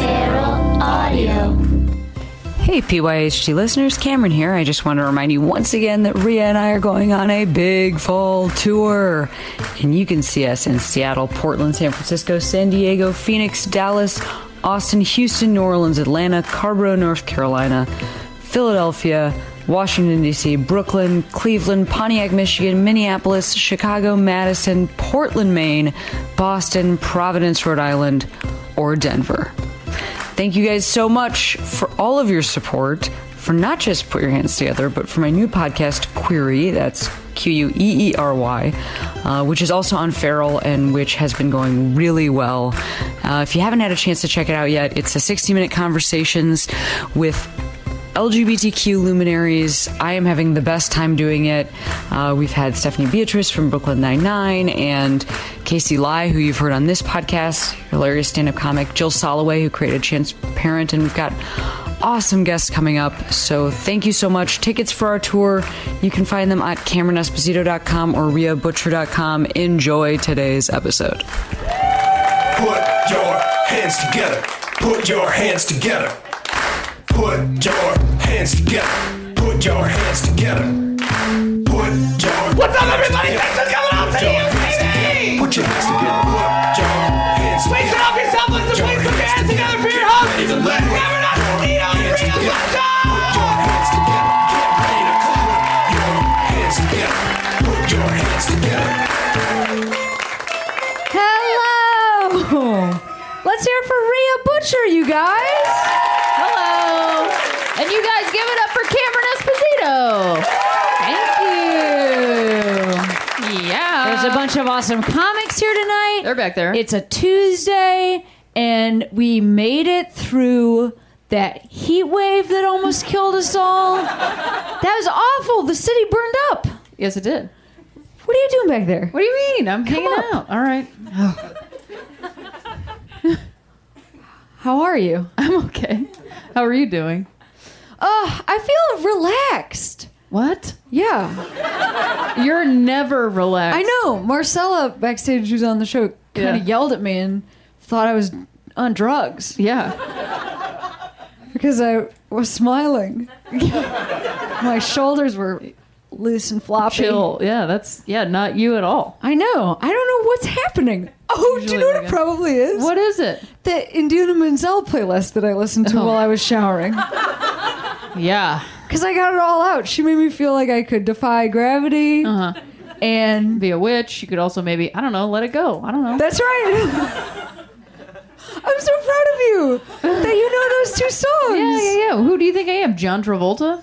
Feral Audio. Hey, PYHT listeners, Cameron here. I just want to remind you once again that Rhea and I are going on a big fall tour. And you can see us in Seattle, Portland, San Francisco, San Diego, Phoenix, Dallas, Austin, Houston, New Orleans, Atlanta, Carrboro, North Carolina, Philadelphia, Washington, D.C., Brooklyn, Cleveland, Pontiac, Michigan, Minneapolis, Chicago, Madison, Portland, Maine, Boston, Providence, Rhode Island, or Denver. Thank you guys so much for all of your support, for not just Put Your Hands Together, but for my new podcast, Queery. That's Q U E E R Y, uh, which is also on Feral and which has been going really well. Uh, if you haven't had a chance to check it out yet, it's a 60 minute conversations with LGBTQ luminaries. I am having the best time doing it. Uh, we've had Stephanie Beatriz from Brooklyn Nine-Nine and Casey Lai, who you've heard on this podcast, hilarious stand-up comic, Jill Soloway, who created Transparent, and we've got awesome guests coming up. So thank you so much. Tickets for our tour, you can find them at CameronEsposito.com or RheaButcher.com. Enjoy today's episode. Put your hands together. Put your hands together. Put your hands together. Put your hands together. Put your hands. Together. What's up, everybody? Thanks for coming out to baby! Put your hands together. Put your hands together. Please help yourself. Let's please put your hands together for your host. Ready to let Cameron Esposito, hands Rhea together. Butcher. Put your hands together. Get ready to put your hands together. Put your hands together. Hello! Let's hear it for Rhea Butcher, you guys! Hello! And you guys give it up for Cameron Esposito! Thank you! Yeah. There's a bunch of awesome comics here tonight. They're back there. It's a Tuesday, and we made it through that heat wave that almost killed us all. That was awful. The city burned up. yes, it did. What are you doing back there? What do you mean? I'm hanging up. out. All right. How are you? I'm okay. How are you doing? Uh, I feel relaxed. What? Yeah. You're never relaxed. I know. Marcella backstage who's on the show kind of Yeah. yelled at me and thought I was on drugs Yeah. because I was smiling. My shoulders were loose and floppy. Chill. Yeah, that's yeah, not you at all. I know. I don't know what's happening. Oh, do you know what it probably is? What is it? The Idina Menzel playlist that I listened to Oh. while I was showering. Yeah. Because I got it all out. She made me feel like I could defy gravity. Uh-huh. And Be a witch. You could also maybe, I don't know, let it go. I don't know. That's right. I'm so proud of you that you know those two songs. yeah, yeah, yeah. Who do you think I am? John Travolta?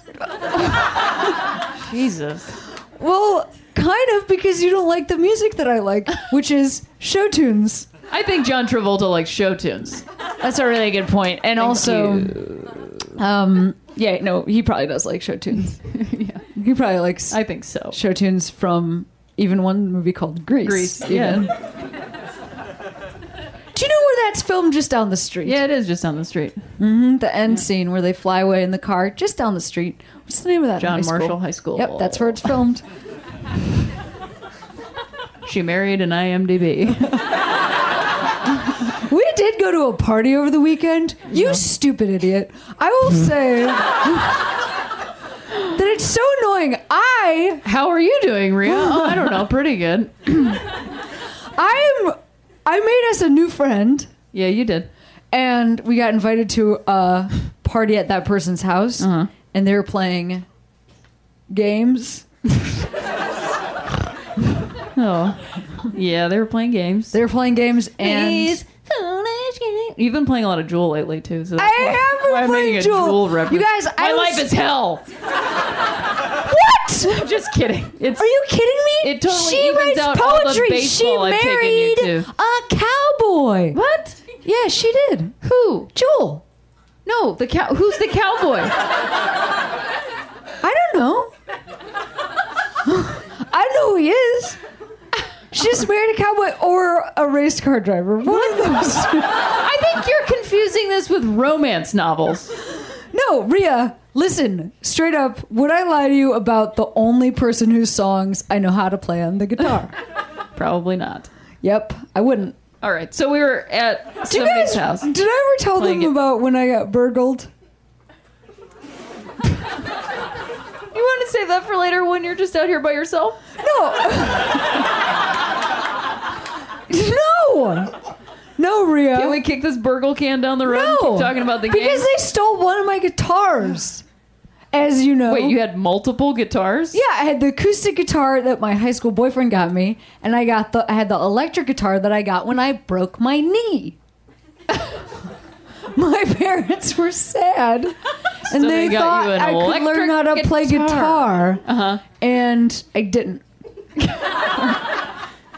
Jesus. Well, kind of because you don't like the music that I like, which is show tunes. I think John Travolta likes show tunes. That's a really good point. And also, um, yeah, no, he probably does like show tunes. yeah. He probably likes I think so. show tunes from even one movie called Grease. Grease, yeah. Do you know where that's filmed? Just down the street. Yeah, it is just down the street. Mm-hmm, the end scene where they fly away in the car, just down the street. What's the name of that? John high? Marshall High School. Yep, that's where it's filmed. She married an IMDb. Did go to a party over the weekend. You stupid idiot. I will say that it's so annoying. I How are you doing, Rhea? Oh, I don't know. Pretty good. I'm I made us a new friend Yeah, you did. and we got invited to a party at that person's house Uh-huh. and they were playing games. Oh. Yeah, they were playing games. They were playing games and You've been playing a lot of Jewel lately too. So I why- have been why I'm playing making a Jewel. Jewel. You guys, my I was- life is hell. What? I'm just kidding. It's Are you kidding me? It totally she evens writes out all the poetry. she I've taken you married to. a cowboy. what? Yeah, she did. Who? Jewel. No, the cow. Who's the cowboy? I don't know. I know who he is. She just married a cowboy or a race car driver. One of those. I think you're confusing this with romance novels. no, Rhea, listen, straight up, would I lie to you about the only person whose songs I know how to play on the guitar? Probably not. yep, I wouldn't. All right. So we were at somebody's guys, house. did I ever tell them it. about when I got burgled? You want to save that for later when you're just out here by yourself? No, no, Rhea. Can we kick this burgle can down the road? no, keep talking about the because game. they stole one of my guitars. As you know, Wait, you had multiple guitars? Yeah, I had the acoustic guitar that my high school boyfriend got me, and I got the I had the electric guitar that I got when I broke my knee. my parents were sad, and So they, they got thought you an I could learn how to play guitar. guitar, Uh-huh. and I didn't.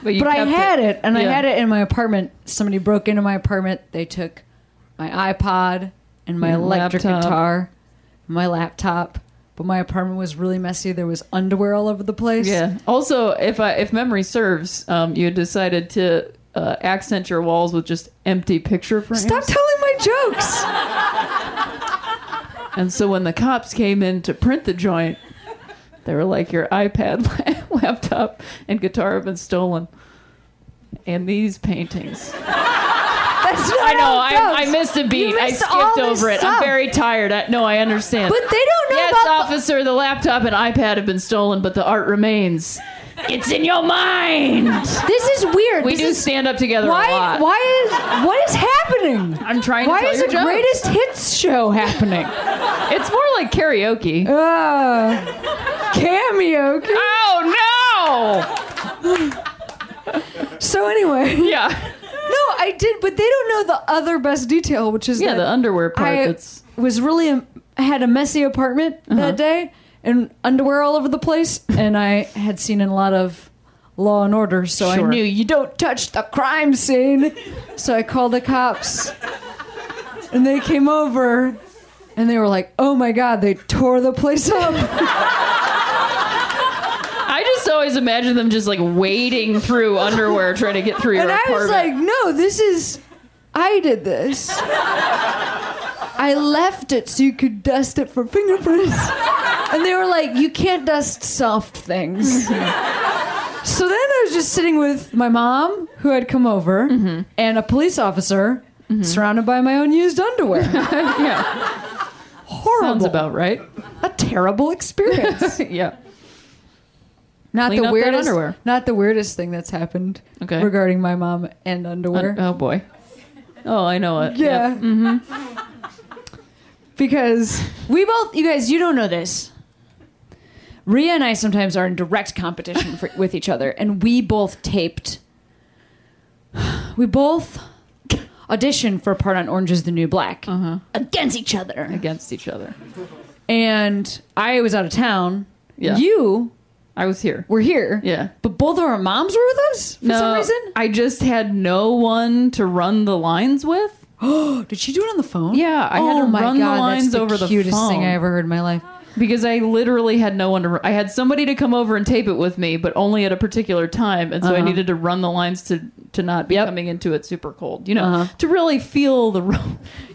But, But I had it, and I had it in my apartment. Somebody broke into my apartment. They took my iPod and my Your electric laptop. guitar, my laptop. But my apartment was really messy. There was underwear all over the place. Yeah. Also, if I if memory serves, um, you decided to uh, accent your walls with just empty picture frames. Stop telling my jokes. And so when the cops came in to print the joint, they were like, "Your iPad, laptop, and guitar have been stolen." And these paintings. I know. I, I missed a beat. I missed all skipped over it. stuff. I'm very tired. I, no, I understand. But they don't know yes, about officer, the laptop and iPad have been stolen, but the art remains. It's in your mind. This is weird. We This do is, stand up together a why? lot. Why is what is happening? I'm trying to Why tell is your a jokes. greatest hits show happening? It's more like karaoke. Uh, cameo. oh no! So anyway, Yeah, no, I did, but they don't know the other best detail, which is yeah. that The underwear part. I that's was really a, had a messy apartment Uh-huh. that day and underwear all over the place, and I had seen in a lot of Law and Order, so I Sure. knew you don't touch the crime scene. So I called the cops, and they came over, and they were like, "Oh my god, they tore the place up." I just always imagine them just like wading through underwear trying to get through your And I was like, no, this is. I did this. I left it so you could dust it for fingerprints. And they were like, you can't dust soft things. so then I was just sitting with my mom, who had come over, Mm-hmm. and a police officer, surrounded by my own used underwear. yeah, Horrible. sounds about right. a terrible experience. yeah. Not Clean the weirdest. underwear. Not the weirdest thing that's happened Okay. regarding my mom and underwear. oh boy. Oh, I know it. Yeah. Yep. Mm-hmm. Because we both, you guys, you don't know this. Rhea and I sometimes are in direct competition for, with each other, and we both taped. We both auditioned for a part on Orange is the New Black uh-huh. against each other. Against each other. And I was out of town. Yeah. You I was here. We're here. Yeah. But both of our moms were with us for some reason. I just had no one to run the lines with. Oh, Did she do it on the phone? Yeah, I had oh to my run the lines that's the over the cutest thing phone. I ever heard in my life. Because I literally had no one to. I had somebody to come over and tape it with me, but only at a particular time, and so I Uh-huh. needed to run the lines to to not be Yep. coming into it super cold. You know, Uh-huh. to really feel the role.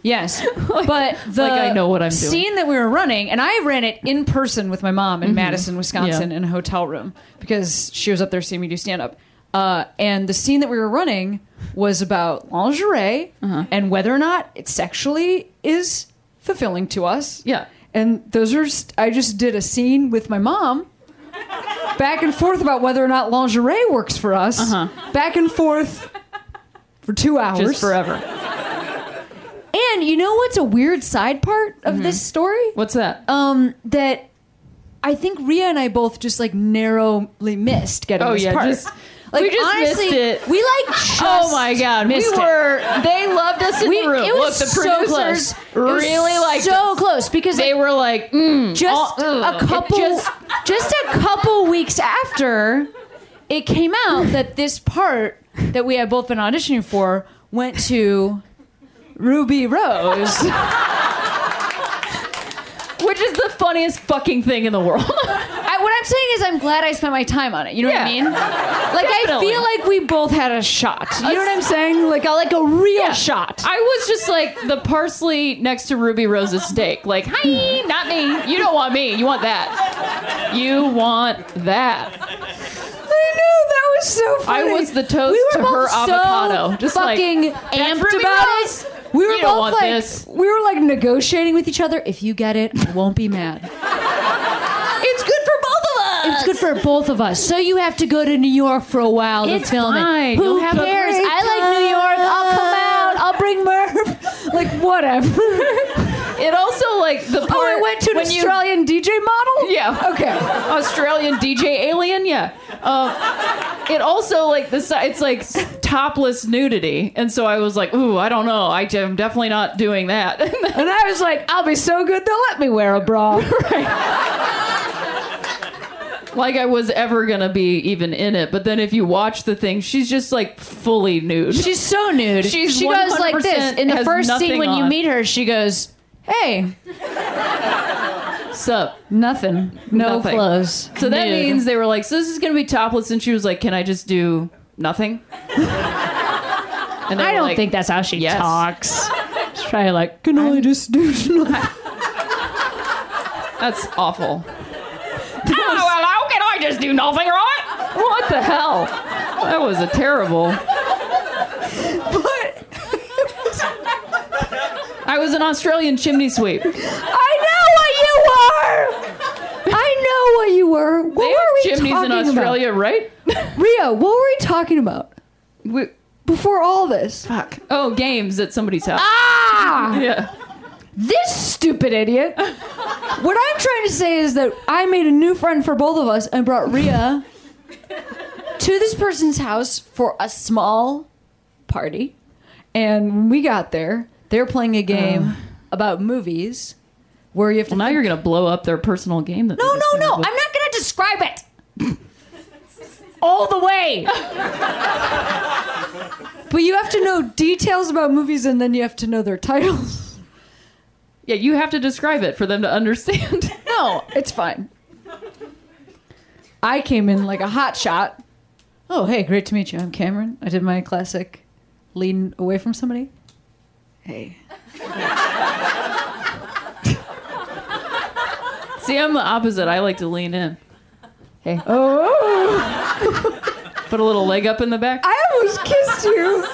Yes, but the like I know what I'm doing. scene that we were running, and I ran it in person with my mom in Madison, Wisconsin, Mm-hmm. Yeah. in a hotel room because she was up there seeing me do stand up. Uh, and the scene that we were running was about lingerie Uh-huh. and whether or not it sexually is fulfilling to us. Yeah. And those are, st- I just did a scene with my mom, back and forth about whether or not lingerie works for us, back and forth for two hours. Uh-huh. Just forever. And you know what's a weird side part of this story? What's that? Um, that I think Rhea and I both just like narrowly missed getting Oh, this yeah, part. just- like we just honestly, missed it. We like just oh my god, we missed it. They loved us in We, the room. it was Look, the so close. It really liked so us. close because They like, were like, mm, just oh, ugh. a couple just- just, a couple weeks after it came out that this part that we had both been auditioning for went to Ruby Rose. which is the funniest fucking thing in the world. What I'm saying is, I'm glad I spent my time on it. You know what I Yeah. mean? Like I feel like we both had a shot. You know what I'm saying? Like a like a real shot. I was just like the parsley next to Ruby Rose's steak. Like, hi, not me. You don't want me. You want that. You want that. I know that was so funny. I was the toast we to were her both so avocado. Just like, fucking "That's amped Ruby about Rose. it. We were You don't both want like this. we were like negotiating with each other. If you get it, I won't be mad. It's good for both of us. It's good for both of us. So you have to go to New York for a while to It's film fine. it. Who You'll have a cares? great I like New York. I'll come out. I'll bring Merv. like whatever. It also like the part Oh, I went to an when you- Australian DJ model. Yeah. Okay. Australian DJ alien. Yeah. Uh, it also like the si- it's like topless nudity, and so I was like, ooh, I don't know. I am definitely not doing that. And I was like, I'll be so good they'll let me wear a bra. like I was ever gonna be even in it. But then if you watch the thing, she's just like fully nude. She's so nude. She's she goes like this. In the first scene when you meet her, she goes, Hey, Sup. nothing. No Nothing. clothes. So that Nude. means they were like, so this is gonna be topless, and she was like, can I just do nothing? And I don't like, think that's how she yes. talks. She's probably like, Can I just do nothing? that's awful. oh, hello, can I just do nothing, right? What the hell? That was a terrible. But I was an Australian chimney sweep. I know what you were. I know what you were. What They were we have chimneys talking in Australia, right? about? Rio, what were we talking about We- before all this? fuck. Oh, games at somebody's house. Ah! Yeah. This stupid idiot. what I'm trying to say is that I made a new friend for both of us and brought Ria to this person's house for a small party. And when we got there, they were playing a game about movies where you have to. Well, now you're gonna blow up their personal game. That no, no, no. with. I'm not going to describe it. All the way. but you have to know details about movies and then you have to know their titles. Yeah, you have to describe it for them to understand. No, it's fine. I came in like a hot shot. Oh, hey, great to meet you. I'm Cameron. I did my classic lean away from somebody. Hey. See, I'm the opposite. I like to lean in. Hey, Oh, put a little leg up in the back. I almost kissed you.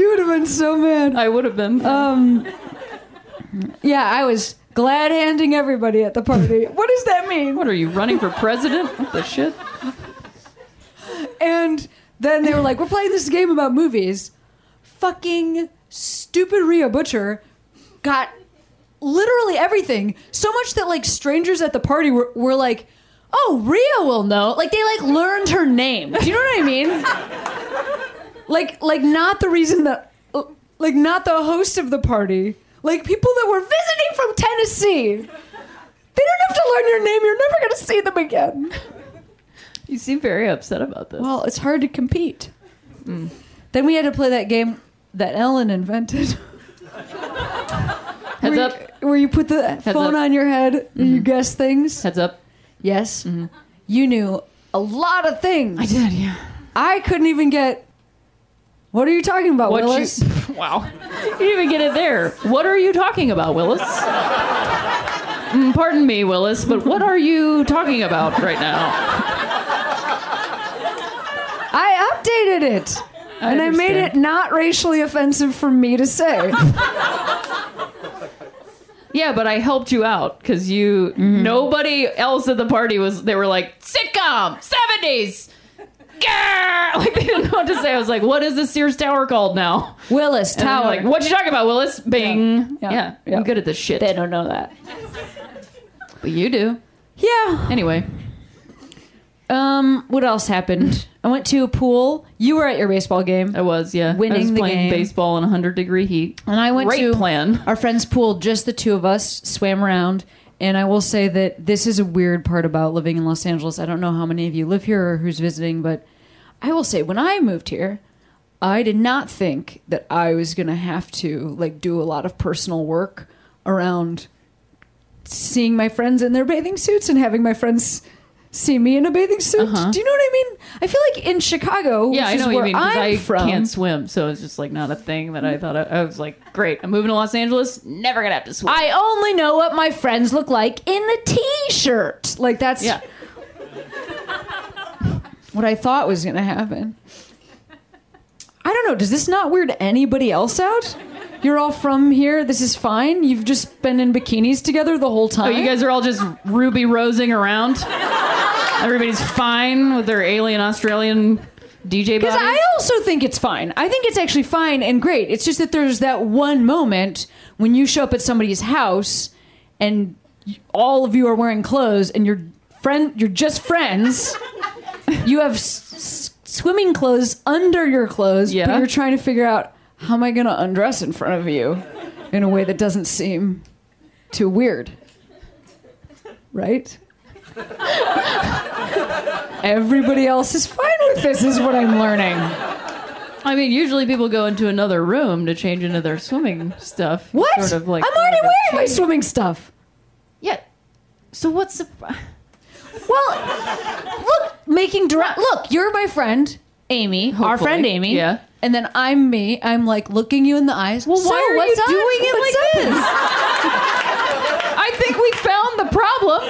You would have been so mad. I would have been. Um, yeah, I was glad handing everybody at the party. What does that mean? what are you running for president? The shit? And then they were like, "We're playing this game about movies." Fucking stupid Rhea Butcher got literally everything. So much that like strangers at the party were, were like, "Oh, Rhea will know." Like they like learned her name. Do you know what I mean? like like not the reason that like not the host of the party. Like people that were visiting from Tennessee. They don't have to learn your name. You're never going to see them again. You seem very upset about this. Well, it's hard to compete. Mm. Then we had to play that game that Ellen invented. Heads where, up. You, where you put the phone up. on your head and you mm-hmm. guess things. Heads up. Yes. Mm-hmm. You knew a lot of things. I did, yeah. I couldn't even get. What are you talking about, What Willis? you? Wow. You didn't even get it there. What are you talking about, Willis? Mm, pardon me, Willis, but what are you talking about right now? I updated it. and I made it not racially offensive for me to say. Yeah, but I helped you out because you. Nobody else at the party was. They were like sitcom seventies. Like they didn't know what to say. I was like, "What is the Sears Tower called now?" Willis And they're Tower. like, "What you talking about, Willis?" Bing. Yeah. Yeah, Yeah. I'm good at this shit. they don't know that. But you do. Yeah. Anyway, Um. What else happened? I went to a pool. You were at your baseball game. I was yeah. Winning I was the playing game. baseball in 100 degree heat. And I went Great to plan. our friend's pool, just the two of us, swam around. And I will say that this is a weird part about living in Los Angeles. I don't know how many of you live here or who's visiting, but I will say when I moved here, I did not think that I was going to have to like do a lot of personal work around seeing my friends in their bathing suits and having my friends see me in a bathing suit. Uh-huh. Do you know what I mean? I feel like in Chicago, Yeah, which I is know where mean I'm I from, can't swim, so it's just like not a thing that I thought. I, I was like, great, I'm moving to Los Angeles, never gonna have to swim. I only know what my friends look like in the t-shirt. Like that's yeah, what I thought was going to happen. I don't know. Does this not weird anybody else out? You're all from here. This is fine. You've just been in bikinis together the whole Oh, time. you guys are all just ruby rosing around. Everybody's fine with their alien Australian DJ Because. I also think it's fine. I think it's actually fine and great. It's just that there's that one moment when you show up at somebody's house and all of you are wearing clothes and you're friend, you're just friends. You have s- s- swimming clothes under your clothes, Yeah. but you're trying to figure out how am I going to undress in front of you in a way that doesn't seem too weird, right? Everybody else is fine with this, is what I'm learning. I mean, usually people go into another room to change into their swimming stuff. What? Sort of like I'm already wearing my swimming stuff. Yeah. So what's the? Well, look, making direct. Look, you're my friend, Amy, our Hopefully. friend Amy. Yeah. And then I'm me. I'm like looking you in the eyes. Well, why are what's you up? doing it What's like up? this? I think we found the problem.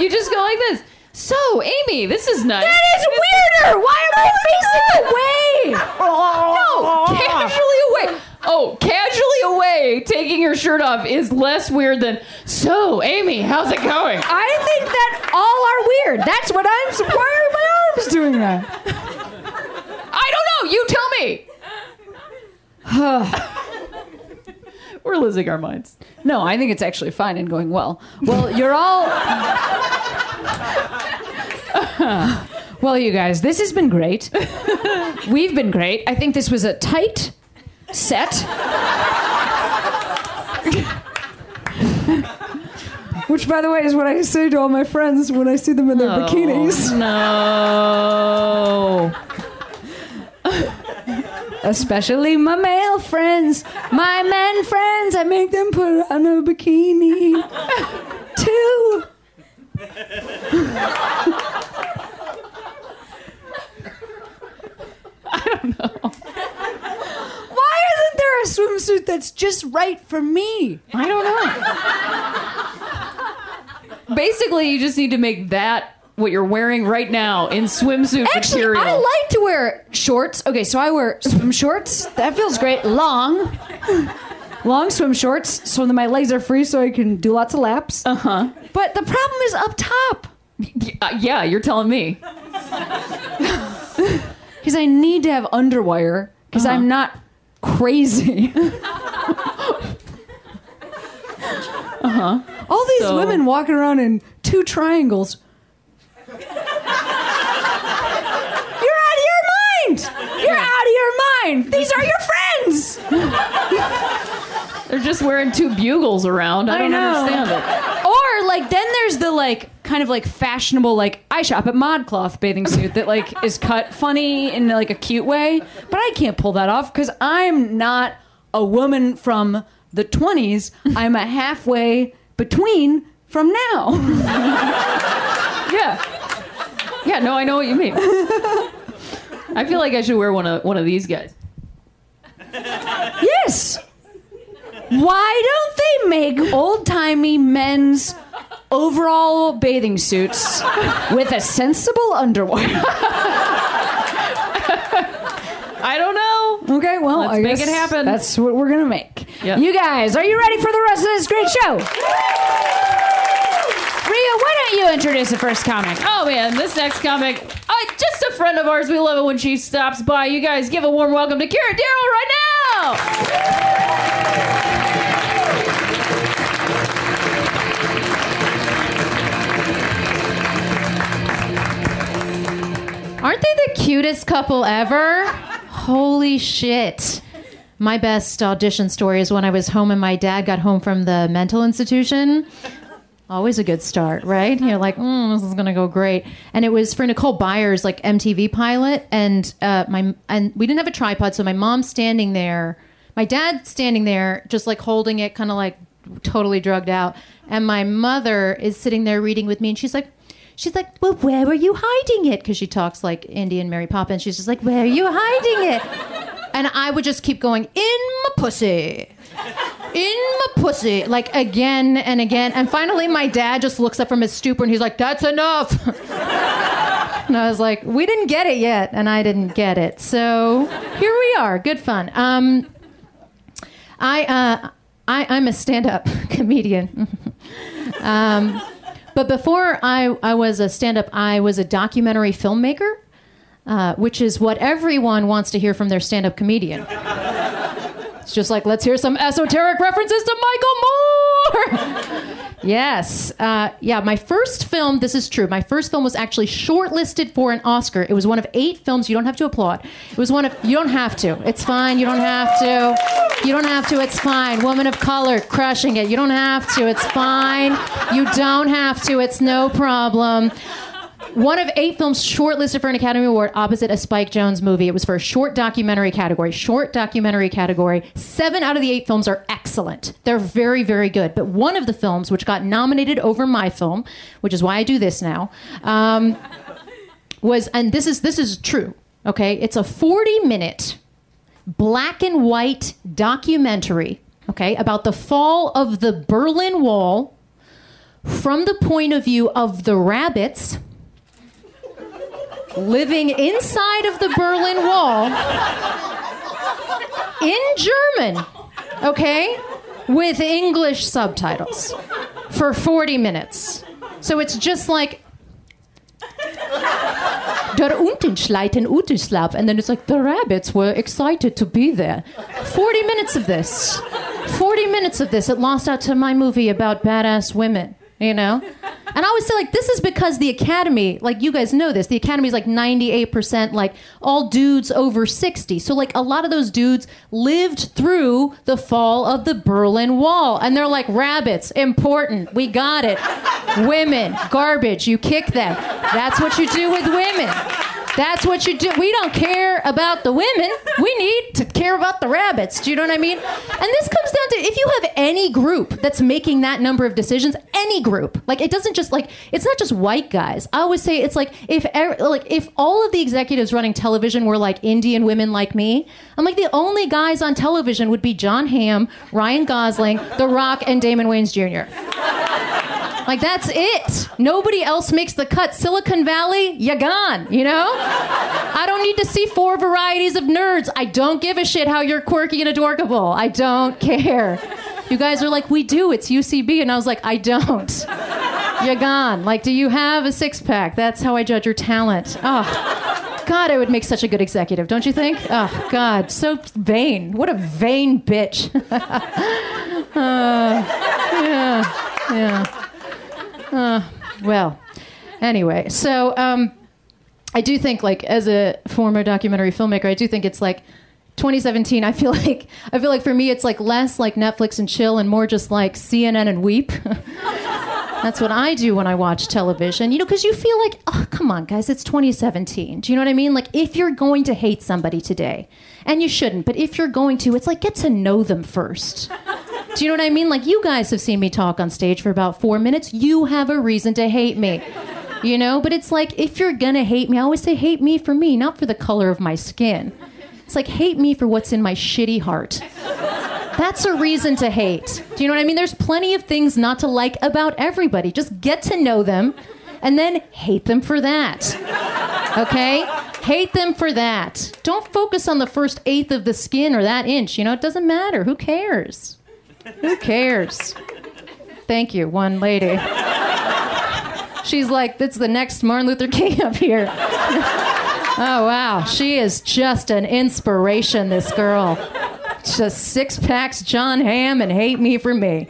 You just go like this. So, Amy, this is nice. That is weirder. Why am I facing away? No, casually away. Oh, casually away, taking your shirt off is less weird than. So, Amy, how's it going? I think that all are weird. That's what I'm. Why are my arms doing that? I don't know. You tell me. We're losing our minds. No, I think it's actually fine and going well. Well, you're all. well, you guys, this has been great. We've been great. I think this was a tight set. Which, by the way, is what I say to all my friends when I see them in their bikinis. No. Especially my male friends, my men friends. I make them put on a bikini. Too. Why isn't there a swimsuit that's just right for me? I don't know. Basically, you just need to make that what you're wearing right now in swimsuit Actually, material. I like to wear shorts. Okay, so I wear swim shorts. That feels great. Long. Long swim shorts so that my legs are free so I can do lots of laps. Uh huh. But the problem is up top. Uh, yeah, you're telling me. Because I need to have underwire because I'm not crazy. uh huh. All these So- women walking around in two triangles. You're out of your mind! You're out of your mind! These are your friends! They're just wearing two bugles around. I I don't know. understand it. Or like then there's the like kind of like fashionable like I shop at ModCloth bathing suit that like is cut funny in like a cute way, but I can't pull that off because I'm not a woman from the 20s. I'm a halfway between from now. Yeah. Yeah, no, I know what you mean. I feel like I should wear one of one of these guys. yes. Why don't they make old timey men's overall bathing suits with a sensible underwear? I don't know. Okay, well, Let's I make it happen. That's what we're gonna make. Yep. You guys, are you ready for the rest of this great show? Rhea, why don't you introduce the first comic? Oh man, this next comic, uh, just a friend of ours. We love it when she stops by. You guys give a warm welcome to Kiran Deol right now. Aren't they the cutest couple ever? Holy shit. My best audition story is when I was home and my dad got home from the mental institution. Always a good start, right? You're like, mm, this is gonna go great. And it was for Nicole Byer's, like MTV pilot, and uh, my and we didn't have a tripod, so my mom's standing there, my dad's standing there, just like holding it, kind of like totally drugged out, and my mother is sitting there reading with me, and she's like, She's like, well, where were you hiding it? Because she talks like Indian Mary Poppins. She's just like, where are you hiding it? And I would just keep going, in my pussy. In my pussy. Like again and again. And finally, my dad just looks up from his stupor and he's like, that's enough. And I was like, we didn't get it yet, and I didn't get it. So here we are. Good fun. Um, I, uh, I, I'm a stand up comedian. um, but before I, I was a stand up, I was a documentary filmmaker, uh, which is what everyone wants to hear from their stand up comedian. It's just like, let's hear some esoteric references to Michael Moore. yes. Uh, yeah, my first film, this is true. My first film was actually shortlisted for an Oscar. It was one of eight films. You don't have to applaud. It was one of, you don't have to. It's fine. You don't have to. You don't have to. It's fine. Woman of color, crushing it. You don't have to. It's fine. You don't have to. It's no problem. One of eight films shortlisted for an Academy Award opposite a Spike Jonze movie. It was for a short documentary category. Short documentary category. Seven out of the eight films are excellent. They're very, very good. But one of the films, which got nominated over my film, which is why I do this now, um, was, and this is this is true. Okay, it's a forty-minute black and white documentary. Okay, about the fall of the Berlin Wall from the point of view of the rabbits living inside of the Berlin Wall in German, okay, with English subtitles for 40 minutes. So it's just like der Untenschleiten Uteslav, and then it's like the rabbits were excited to be there. 40 minutes of this. 40 minutes of this. It lost out to my movie about badass women, you know? And I always say, like, this is because the Academy, like, you guys know this, the Academy is like 98% like all dudes over 60. So, like, a lot of those dudes lived through the fall of the Berlin Wall. And they're like, rabbits, important. We got it. Women, garbage. You kick them. That's what you do with women. That's what you do. We don't care about the women. We need to care about the rabbits. Do you know what I mean? And this comes down to if you have any group that's making that number of decisions, any group, like it doesn't just like it's not just white guys. I always say it's like if like if all of the executives running television were like Indian women like me, I'm like the only guys on television would be Jon Hamm, Ryan Gosling, The Rock, and Damon Wayans Jr. Like that's it. Nobody else makes the cut. Silicon Valley, you're gone, you know? I don't need to see four varieties of nerds. I don't give a shit how you're quirky and adorable. I don't care. You guys are like, we do, it's UCB. And I was like, I don't. You're gone. Like, do you have a six pack? That's how I judge your talent. Oh, God, I would make such a good executive, don't you think? Oh, God, so vain. What a vain bitch. Uh, yeah, yeah. Uh, well, anyway, so um, I do think, like, as a former documentary filmmaker, I do think it's like 2017. I feel like I feel like for me, it's like less like Netflix and chill, and more just like CNN and weep. That's what I do when I watch television, you know, because you feel like, oh, come on, guys, it's 2017. Do you know what I mean? Like, if you're going to hate somebody today, and you shouldn't, but if you're going to, it's like get to know them first. Do you know what I mean? Like, you guys have seen me talk on stage for about four minutes. You have a reason to hate me. You know, but it's like if you're gonna hate me, I always say hate me for me, not for the color of my skin. It's like hate me for what's in my shitty heart. That's a reason to hate. Do you know what I mean? There's plenty of things not to like about everybody. Just get to know them and then hate them for that. Okay? Hate them for that. Don't focus on the first eighth of the skin or that inch. You know, it doesn't matter. Who cares? Who cares? Thank you, one lady. She's like, that's the next Martin Luther King up here. oh, wow. She is just an inspiration, this girl. Just six packs Jon Hamm and hate me for me.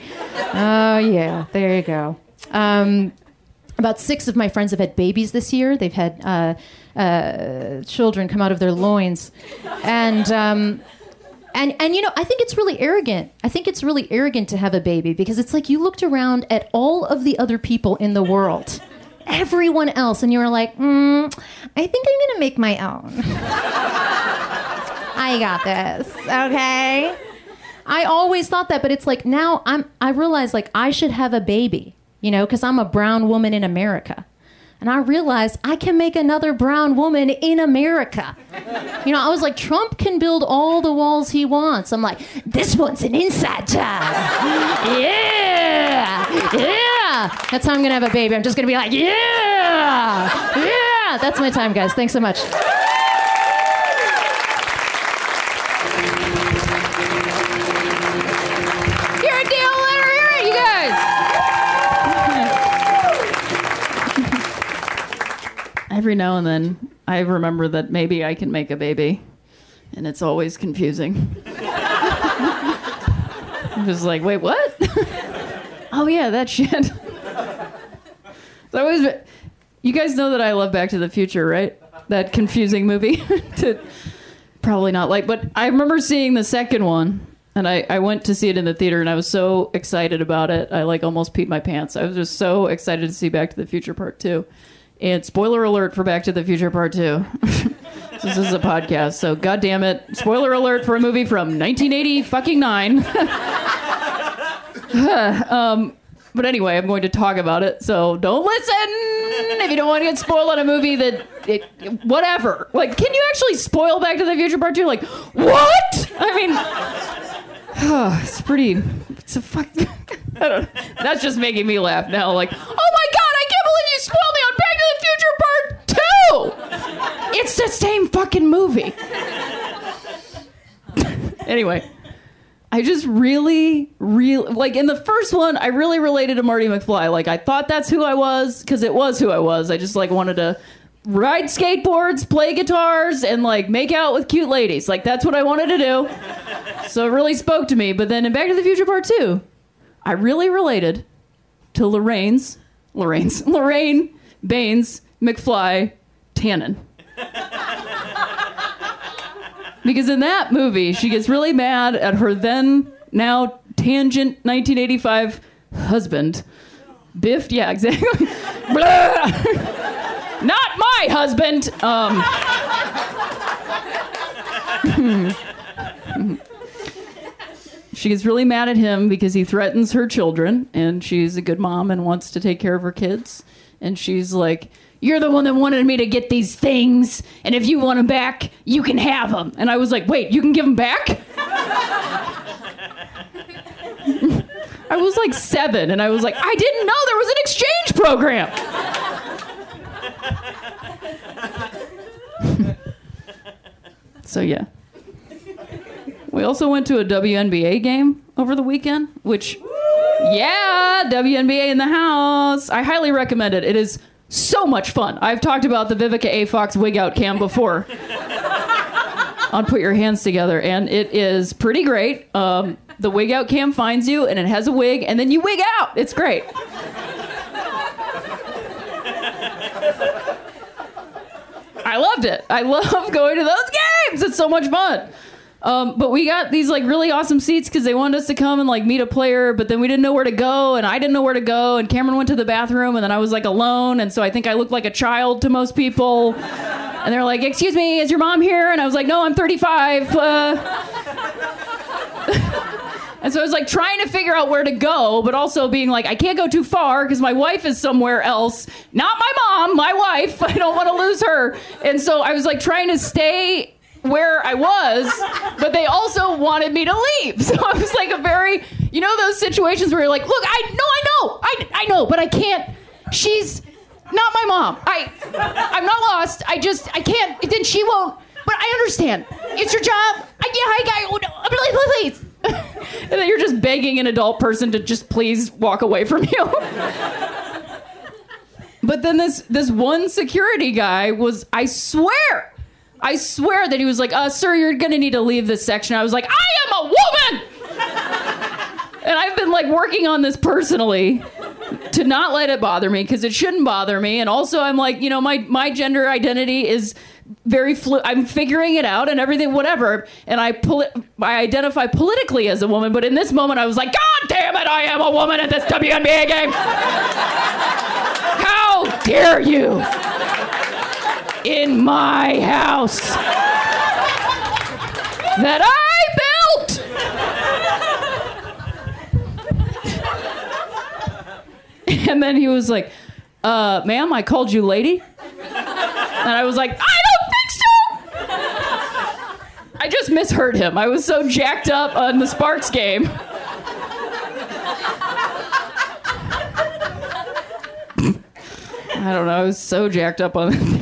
Oh, yeah. There you go. Um, about six of my friends have had babies this year. They've had uh, uh, children come out of their loins. And. Um, and and you know i think it's really arrogant. I think it's really arrogant to have a baby because it's like you looked around at all of the other people in the world. Everyone else. And you were like mm, i think i'm gonna make my own. I got this. Okay? I always thought that but it's like now i'm i realize like i should have a baby you know because i'm a brown woman in america and I realized I can make another brown woman in America. You know, I was like, Trump can build all the walls he wants. I'm like, this one's an inside job. Yeah, yeah. That's how I'm gonna have a baby. I'm just gonna be like, yeah. Yeah, that's my time, guys. Thanks so much. Every now and then, I remember that maybe I can make a baby, and it's always confusing. I'm just like, wait, what? oh yeah, that shit. It's always. You guys know that I love Back to the Future, right? That confusing movie. to probably not like, but I remember seeing the second one, and I, I went to see it in the theater, and I was so excited about it. I like almost peed my pants. I was just so excited to see Back to the Future Part Two. And spoiler alert for Back to the Future Part Two. this is a podcast, so god damn it! Spoiler alert for a movie from 1980 fucking nine. um, but anyway, I'm going to talk about it, so don't listen if you don't want to get spoiled on a movie that it, whatever. Like, can you actually spoil Back to the Future Part Two? Like, what? I mean, it's pretty. It's a fuck. I don't. That's just making me laugh now. Like, oh my god, I can't believe you spoiled me on Back Part Two. It's the same fucking movie. anyway. I just really, really like in the first one. I really related to Marty McFly. Like I thought that's who I was because it was who I was. I just like wanted to ride skateboards, play guitars, and like make out with cute ladies. Like that's what I wanted to do. So it really spoke to me. But then in Back to the Future Part Two, I really related to Lorraine's, Lorraine's, Lorraine Baines McFly Tannen. Because in that movie, she gets really mad at her then, now tangent 1985 husband. Biff, yeah, exactly. Not my husband. Um, she gets really mad at him because he threatens her children, and she's a good mom and wants to take care of her kids. And she's like, You're the one that wanted me to get these things, and if you want them back, you can have them. And I was like, Wait, you can give them back? I was like seven, and I was like, I didn't know there was an exchange program. so, yeah. We also went to a WNBA game over the weekend, which, yeah, WNBA in the house. I highly recommend it. It is so much fun. I've talked about the Vivica A. Fox wig out cam before on Put Your Hands Together, and it is pretty great. Um, the wig out cam finds you, and it has a wig, and then you wig out. It's great. I loved it. I love going to those games. It's so much fun. Um, but we got these like really awesome seats because they wanted us to come and like meet a player, but then we didn't know where to go, and I didn't know where to go, and Cameron went to the bathroom, and then I was like alone, and so I think I looked like a child to most people. And they're like, "Excuse me, is your mom here?" And I was like, "No, I'm 35." Uh... and so I was like trying to figure out where to go, but also being like, I can't go too far because my wife is somewhere else. Not my mom, my wife. I don't want to lose her. And so I was like trying to stay where I was, but they also wanted me to leave. So I was like a very, you know, those situations where you're like, look, I know, I know, I, I know, but I can't. She's not my mom. I, I'm not lost. I just, I can't. Then she won't. But I understand. It's your job. I, yeah, I got. Oh, no, uh, please, please. and then you're just begging an adult person to just please walk away from you. but then this this one security guy was, I swear, I swear that he was like, uh, sir, you're gonna need to leave this section. I was like, I am a woman! and I've been like working on this personally to not let it bother me because it shouldn't bother me. And also I'm like, you know, my my gender identity is very flu I'm figuring it out and everything, whatever. And I pull I identify politically as a woman, but in this moment I was like, God damn it, I am a woman at this WNBA game. How dare you? In my house that I built. and then he was like, uh, ma'am, I called you lady. And I was like, I don't think so. I just misheard him. I was so jacked up on the Sparks game. I don't know. I was so jacked up on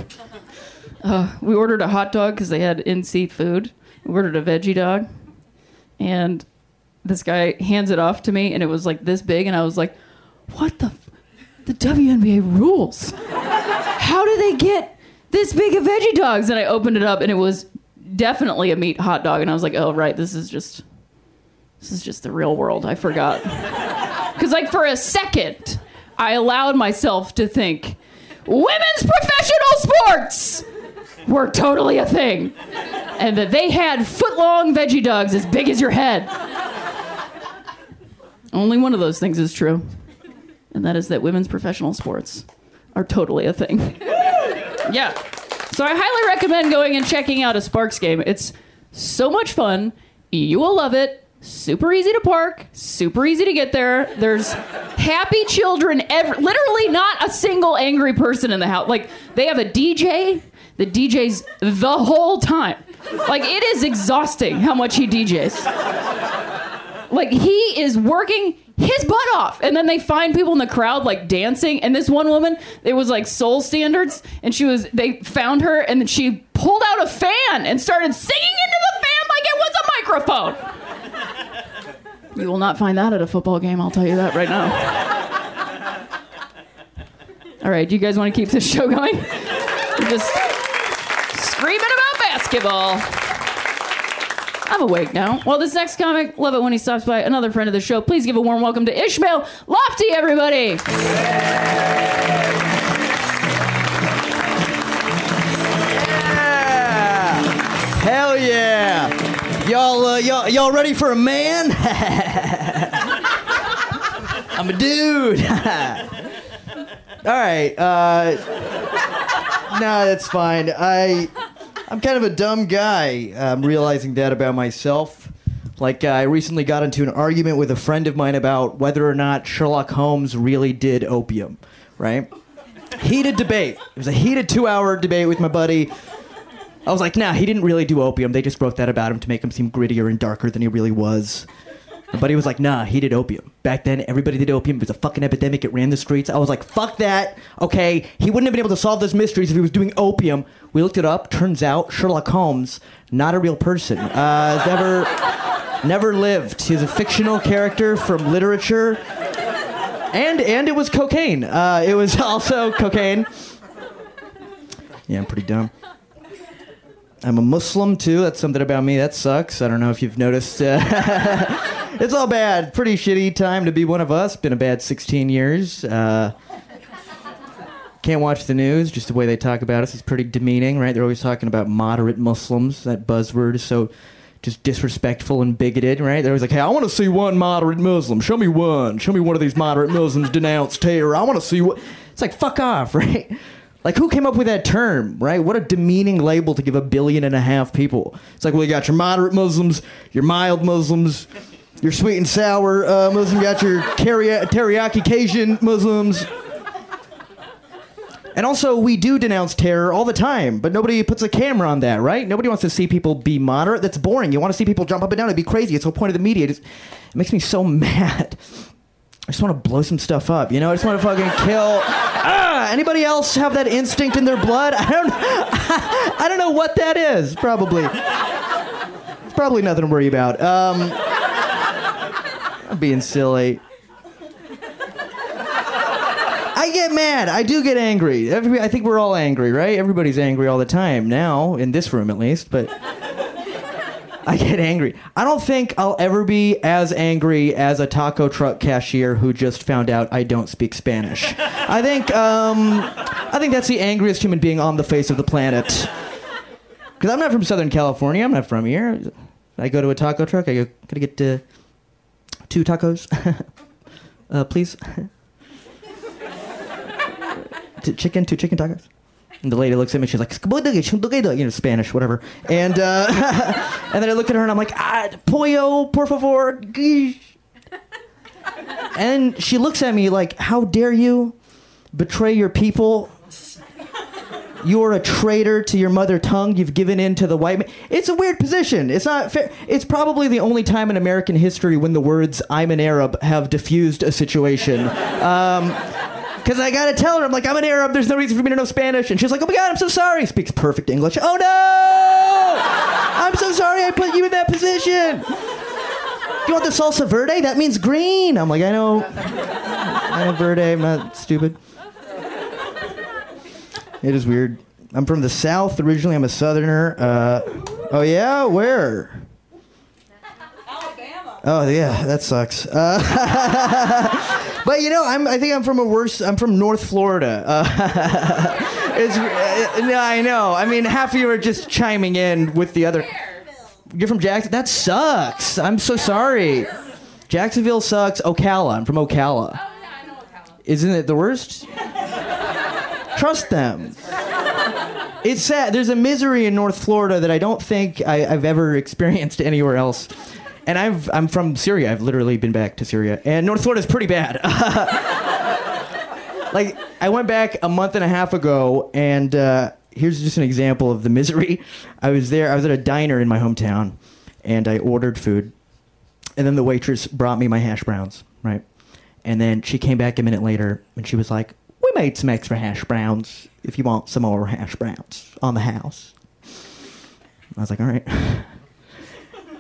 Uh, we ordered a hot dog because they had in-seat food. We ordered a veggie dog, and this guy hands it off to me, and it was like this big, and I was like, "What the? F- the WNBA rules? How do they get this big of veggie dogs?" And I opened it up, and it was definitely a meat hot dog, and I was like, "Oh right, this is just this is just the real world." I forgot because like for a second, I allowed myself to think women's professional sports were totally a thing. And that they had foot long veggie dogs as big as your head. Only one of those things is true. And that is that women's professional sports are totally a thing. yeah. So I highly recommend going and checking out a Sparks game. It's so much fun. You will love it. Super easy to park, super easy to get there. There's happy children, ever, literally not a single angry person in the house. Like they have a DJ, the DJs the whole time. Like it is exhausting how much he DJs. Like he is working his butt off, and then they find people in the crowd like dancing. And this one woman, it was like soul standards, and she was. They found her, and then she pulled out a fan and started singing into the fan like it was a microphone. You will not find that at a football game, I'll tell you that right now. All right, do you guys want to keep this show going? Just screaming about basketball. I'm awake now. Well, this next comic, love it when he stops by. Another friend of the show. Please give a warm welcome to Ismail Loutfi, everybody. Hell yeah! Y'all, uh, y'all, y'all ready for a man? I'm a dude. All right. Uh, no, that's fine. I, I'm kind of a dumb guy. I'm realizing that about myself. Like, uh, I recently got into an argument with a friend of mine about whether or not Sherlock Holmes really did opium. Right? Heated debate. It was a heated two-hour debate with my buddy. I was like, nah, he didn't really do opium. They just wrote that about him to make him seem grittier and darker than he really was. My buddy was like, nah, he did opium. Back then, everybody did opium. It was a fucking epidemic. It ran the streets. I was like, fuck that. Okay, he wouldn't have been able to solve those mysteries if he was doing opium. We looked it up. Turns out Sherlock Holmes, not a real person. Uh, never, never lived. He's a fictional character from literature. And, and it was cocaine. Uh, it was also cocaine. Yeah, I'm pretty dumb. I'm a Muslim too. That's something about me that sucks. I don't know if you've noticed. Uh, it's all bad. Pretty shitty time to be one of us. Been a bad 16 years. Uh, can't watch the news. Just the way they talk about us is pretty demeaning, right? They're always talking about moderate Muslims. That buzzword is so just disrespectful and bigoted, right? They're always like, "Hey, I want to see one moderate Muslim. Show me one. Show me one of these moderate Muslims denounce terror. I want to see what." It's like, fuck off, right? Like, who came up with that term, right? What a demeaning label to give a billion and a half people. It's like, well, you got your moderate Muslims, your mild Muslims, your sweet and sour uh, Muslim, you got your teriyaki, teriyaki Cajun Muslims. And also, we do denounce terror all the time, but nobody puts a camera on that, right? Nobody wants to see people be moderate. That's boring. You want to see people jump up and down It'd be crazy. It's the whole point of the media. It, just, it makes me so mad. I just want to blow some stuff up, you know? I just want to fucking kill. Ah, anybody else have that instinct in their blood? I don't. I don't know what that is. Probably. It's probably nothing to worry about. Um, Being silly. I get mad. I do get angry. Every, I think we're all angry, right? Everybody's angry all the time now, in this room at least. But I get angry. I don't think I'll ever be as angry as a taco truck cashier who just found out I don't speak Spanish. I think um, I think that's the angriest human being on the face of the planet. Because I'm not from Southern California. I'm not from here. I go to a taco truck. I go, can I get uh, two tacos, uh, please? T- chicken, two chicken tacos. And the lady looks at me. She's like, you know, Spanish, whatever. And uh, and then I look at her and I'm like, ah, pollo, por favor. And she looks at me like, how dare you betray your people? You're a traitor to your mother tongue. You've given in to the white man. It's a weird position. It's not fair. It's probably the only time in American history when the words "I'm an Arab" have diffused a situation. Um, Because I gotta tell her, I'm like, I'm an Arab. There's no reason for me to know Spanish. And she's like, Oh my god, I'm so sorry. Speaks perfect English. Oh no! I'm so sorry. I put you in that position. You want the salsa verde? That means green. I'm like, I know. I know verde. I'm not stupid. It is weird. I'm from the South originally. I'm a Southerner. Uh, oh yeah, where? Alabama. Oh yeah, that sucks. Uh, but you know, I'm, I think I'm from a worse. I'm from North Florida. Uh, it's, uh, no, I know. I mean, half of you are just chiming in with the other. You're from Jackson. That sucks. I'm so sorry. Jacksonville sucks. Ocala. I'm from Ocala. Isn't it the worst? Trust them. It's sad. There's a misery in North Florida that I don't think I, I've ever experienced anywhere else. And I've, I'm from Syria. I've literally been back to Syria. And North Florida's pretty bad. like, I went back a month and a half ago, and uh, here's just an example of the misery. I was there, I was at a diner in my hometown, and I ordered food. And then the waitress brought me my hash browns, right? And then she came back a minute later, and she was like, We made some extra hash browns if you want some more hash browns on the house. I was like, All right.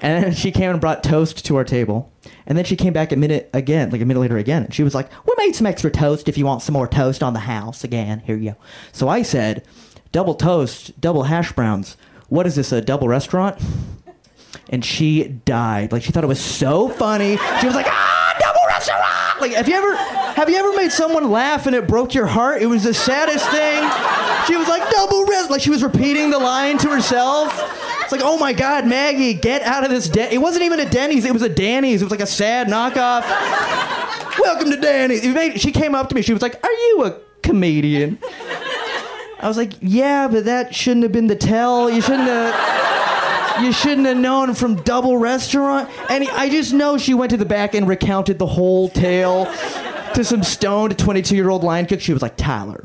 And then she came and brought toast to our table. And then she came back a minute again, like a minute later again. And she was like, We made some extra toast if you want some more toast on the house again. Here you go. So I said, Double toast, double hash browns. What is this, a double restaurant? And she died. Like she thought it was so funny. She was like, ah, Like, have you ever have you ever made someone laugh and it broke your heart? It was the saddest thing. She was like, double rest. Like she was repeating the line to herself. It's like, oh my God, Maggie, get out of this. Den-. It wasn't even a Denny's. It was a Danny's. It was like a sad knockoff. Welcome to Danny's. Made- she came up to me. She was like, are you a comedian? I was like, yeah, but that shouldn't have been the tell. You shouldn't have. You shouldn't have known from Double Restaurant. And I just know she went to the back and recounted the whole tale to some stoned 22 year old line cook. She was like, Tyler.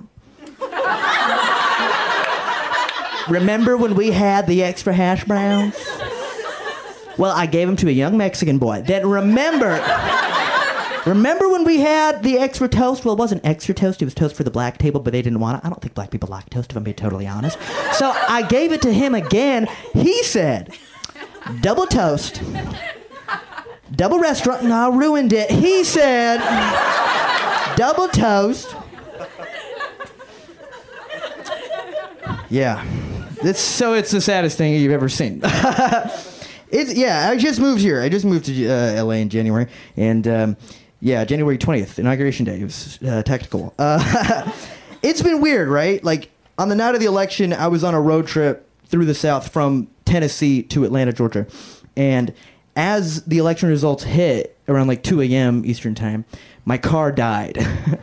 Remember when we had the extra hash browns? Well, I gave them to a young Mexican boy. Then remember. Remember when we had the extra toast? Well, it wasn't extra toast. It was toast for the black table, but they didn't want it. I don't think black people like toast, if I'm being totally honest. So I gave it to him again. He said, double toast, double restaurant, and I ruined it. He said, double toast. Yeah. It's, so it's the saddest thing you've ever seen. It's yeah. I just moved here. I just moved to uh, LA in January, and um, yeah, January twentieth, inauguration day. It was uh, technical. Uh, it's been weird, right? Like on the night of the election, I was on a road trip through the South from Tennessee to Atlanta, Georgia, and as the election results hit around like two a.m. Eastern time, my car died.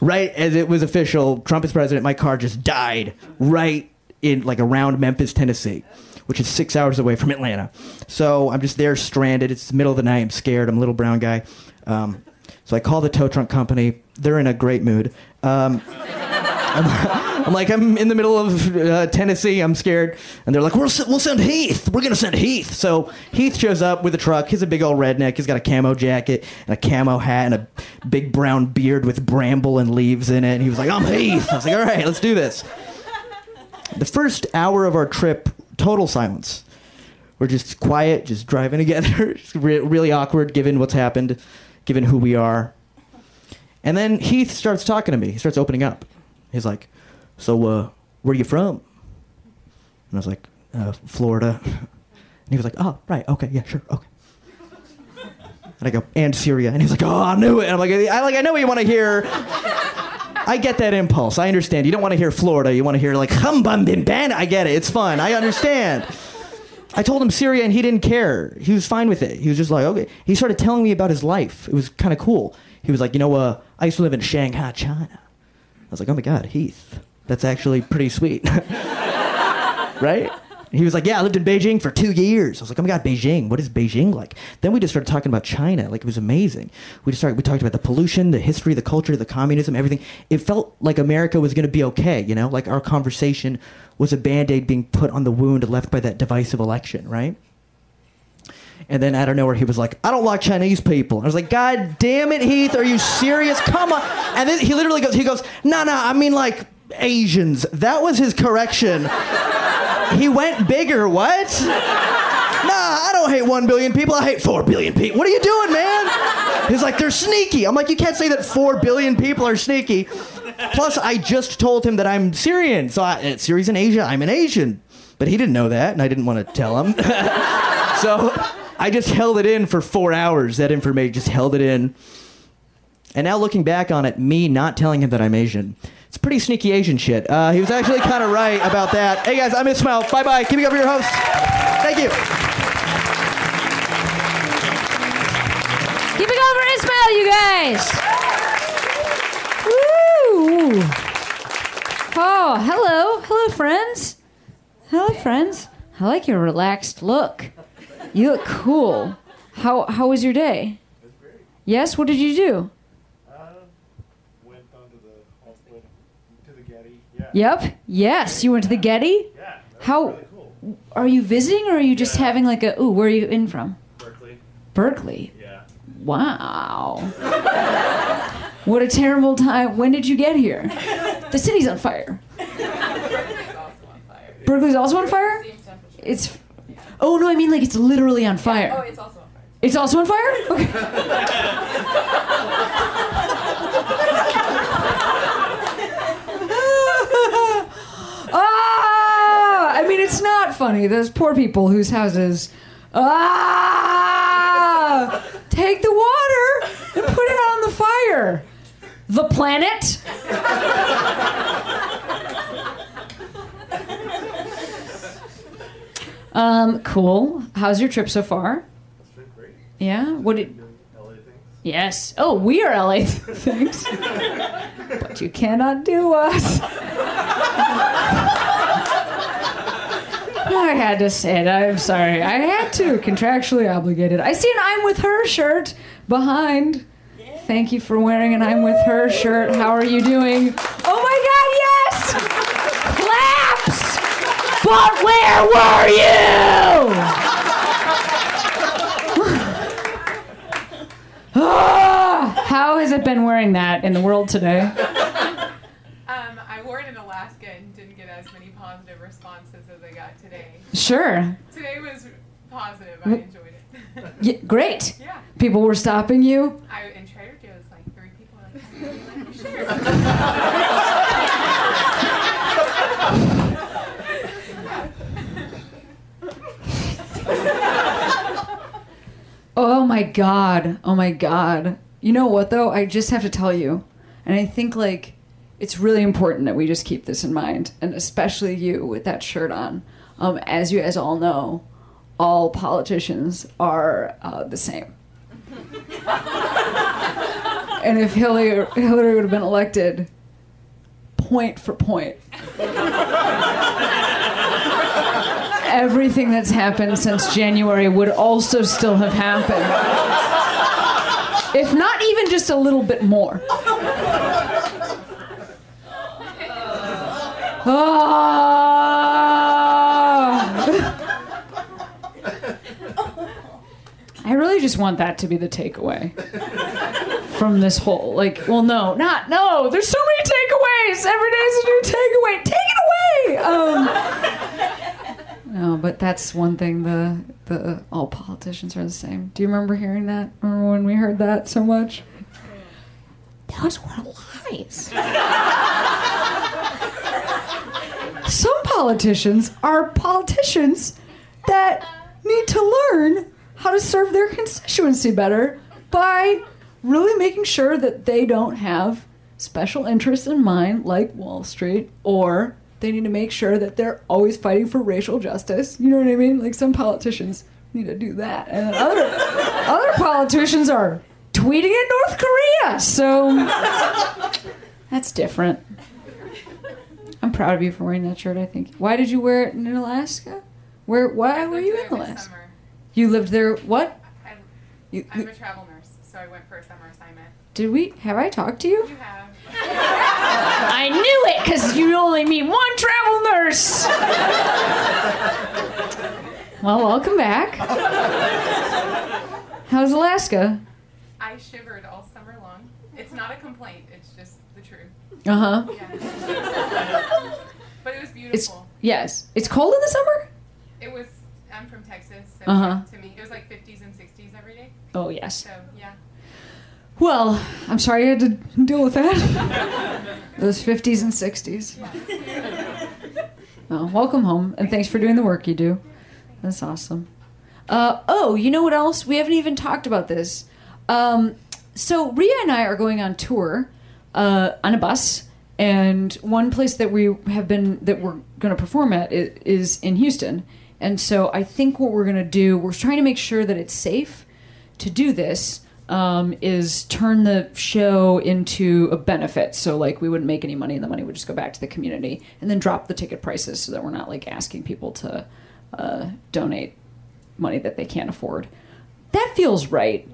right as it was official, Trump is president. My car just died right in like around Memphis, Tennessee, which is six hours away from Atlanta. So I'm just there stranded. It's the middle of the night. I'm scared. I'm a little brown guy. Um, so I call the tow truck company. They're in a great mood. Um, I'm, I'm like, I'm in the middle of uh, Tennessee. I'm scared. And they're like, we'll, we'll send Heath. We're going to send Heath. So Heath shows up with a truck. He's a big old redneck. He's got a camo jacket and a camo hat and a big brown beard with bramble and leaves in it. And he was like, I'm Heath. I was like, all right, let's do this. The first hour of our trip, total silence. We're just quiet, just driving together. Just re- really awkward given what's happened, given who we are. And then Heath starts talking to me. He starts opening up. He's like, "So, uh, where are you from?" And I was like, uh, "Florida." And he was like, "Oh, right, okay, yeah, sure, okay." And I go, "And Syria." And he's like, "Oh, I knew it." And I'm like, "I like, I know what you want to hear." I get that impulse. I understand. You don't want to hear Florida. You want to hear like hum bum bim ban. I get it. It's fun. I understand. I told him Syria and he didn't care. He was fine with it. He was just like, okay. He started telling me about his life. It was kind of cool. He was like, you know, uh, I used to live in Shanghai, China. I was like, oh my God, Heath. That's actually pretty sweet. right? And he was like, yeah, I lived in Beijing for two years. I was like, oh my God, Beijing. What is Beijing like? Then we just started talking about China. Like, it was amazing. We just started, we talked about the pollution, the history, the culture, the communism, everything. It felt like America was going to be okay, you know? Like our conversation was a band aid being put on the wound left by that divisive election, right? And then out of nowhere, he was like, I don't like Chinese people. I was like, God damn it, Heath, are you serious? Come on. And then he literally goes, he goes, no, no, I mean like Asians. That was his correction. He went bigger, what? Nah, I don't hate one billion people. I hate four billion people. What are you doing, man? He's like, they're sneaky. I'm like, you can't say that four billion people are sneaky. Plus, I just told him that I'm Syrian. So I, Syria's in Asia. I'm an Asian. But he didn't know that, and I didn't want to tell him. so I just held it in for four hours. That information just held it in. And now looking back on it, me not telling him that I'm Asian. It's pretty sneaky Asian shit. Uh, he was actually kind of right about that. Hey guys, I'm Ismail. Bye bye. Keep it up for your host. Thank you. Keep it going for Ismail, you guys. Woo! Oh, hello, hello, friends. Hello, friends. I like your relaxed look. You look cool. How how was your day? Yes. What did you do? went down to the hospital, to the Getty. Yeah. Yep. Yes. You went to the Getty. Yeah. How really cool. are you visiting, or are you just having like a? Ooh, where are you in from? Berkeley. Berkeley. Yeah. Wow. what a terrible time. When did you get here? The city's on fire. Berkeley's also on fire? It's. Oh, no, I mean like it's literally on fire. Oh, it's also on fire. It's also on fire? Okay. ah! I mean, it's not funny. Those poor people whose houses. Ah! Take the water and put it on the fire. The planet. Um, cool. How's your trip so far? It's been great. Yeah. What did? LA things. Yes. Oh, we are LA. Thanks. but you cannot do us. I had to say it. I'm sorry. I had to. Contractually obligated. I see an I'm with her shirt behind. Thank you for wearing an I'm with her shirt. How are you doing? Oh my god, yes! Claps! But where were you? Ah, how has it been wearing that in the world today? Um, I wore it in Alaska and didn't get as many positive responses as I got today. Sure. Today was positive. I mm. enjoyed it. Y- great. yeah. People were stopping you. I in Trader Joe's like three people were like, "Hey, you like your shirt?" Oh my god. Oh my god. You know what though? I just have to tell you. And I think like it's really important that we just keep this in mind and especially you with that shirt on. Um, as you guys all know, all politicians are uh, the same. and if Hillary, Hillary would have been elected point for point, everything that's happened since January would also still have happened. If not even just a little bit more. Ah. Really just want that to be the takeaway from this whole like well no not no there's so many takeaways. Every day is a new takeaway. Take it away. Um no but that's one thing the the all politicians are the same. Do you remember hearing that? Remember when we heard that so much? Those were lies. Some politicians are politicians that need to learn how to serve their constituency better by really making sure that they don't have special interests in mind like Wall Street or they need to make sure that they're always fighting for racial justice. You know what I mean? Like some politicians need to do that. And other other politicians are tweeting at North Korea. So that's different. I'm proud of you for wearing that shirt, I think. Why did you wear it in Alaska? Where why were you in Alaska? summer. You lived there what? I'm, You, I'm a travel nurse, so I went for a summer assignment. did we have I talked to you? You have. I knew it because you only meet one travel nurse. Well, welcome back. How's Alaska? I shivered all summer long. It's not a complaint. It's just the truth. Uh huh. Yeah. but it was It's beautiful. yes. It's cold in the summer. It was. I'm from Texas, so Uh-huh. to me, it was like 50s and 60s every day. Oh yes. So yeah. Well, I'm sorry you had to deal with that. Those 50s and 60s. Oh, welcome home, and thanks for doing the work you do. That's awesome. Uh, oh, you know what else? We haven't even talked about this. Um, so Rhea and I are going on tour uh, on a bus, and one place that we have been that we're going to perform at is, is in Houston. And so I think what we're going to do, we're trying to make sure that it's safe to do this. Um, is turn the show into a benefit. So like we wouldn't make any money, and the money would just go back to the community, and then drop the ticket prices so that we're not like asking people to uh, donate money that they can't afford. That feels right.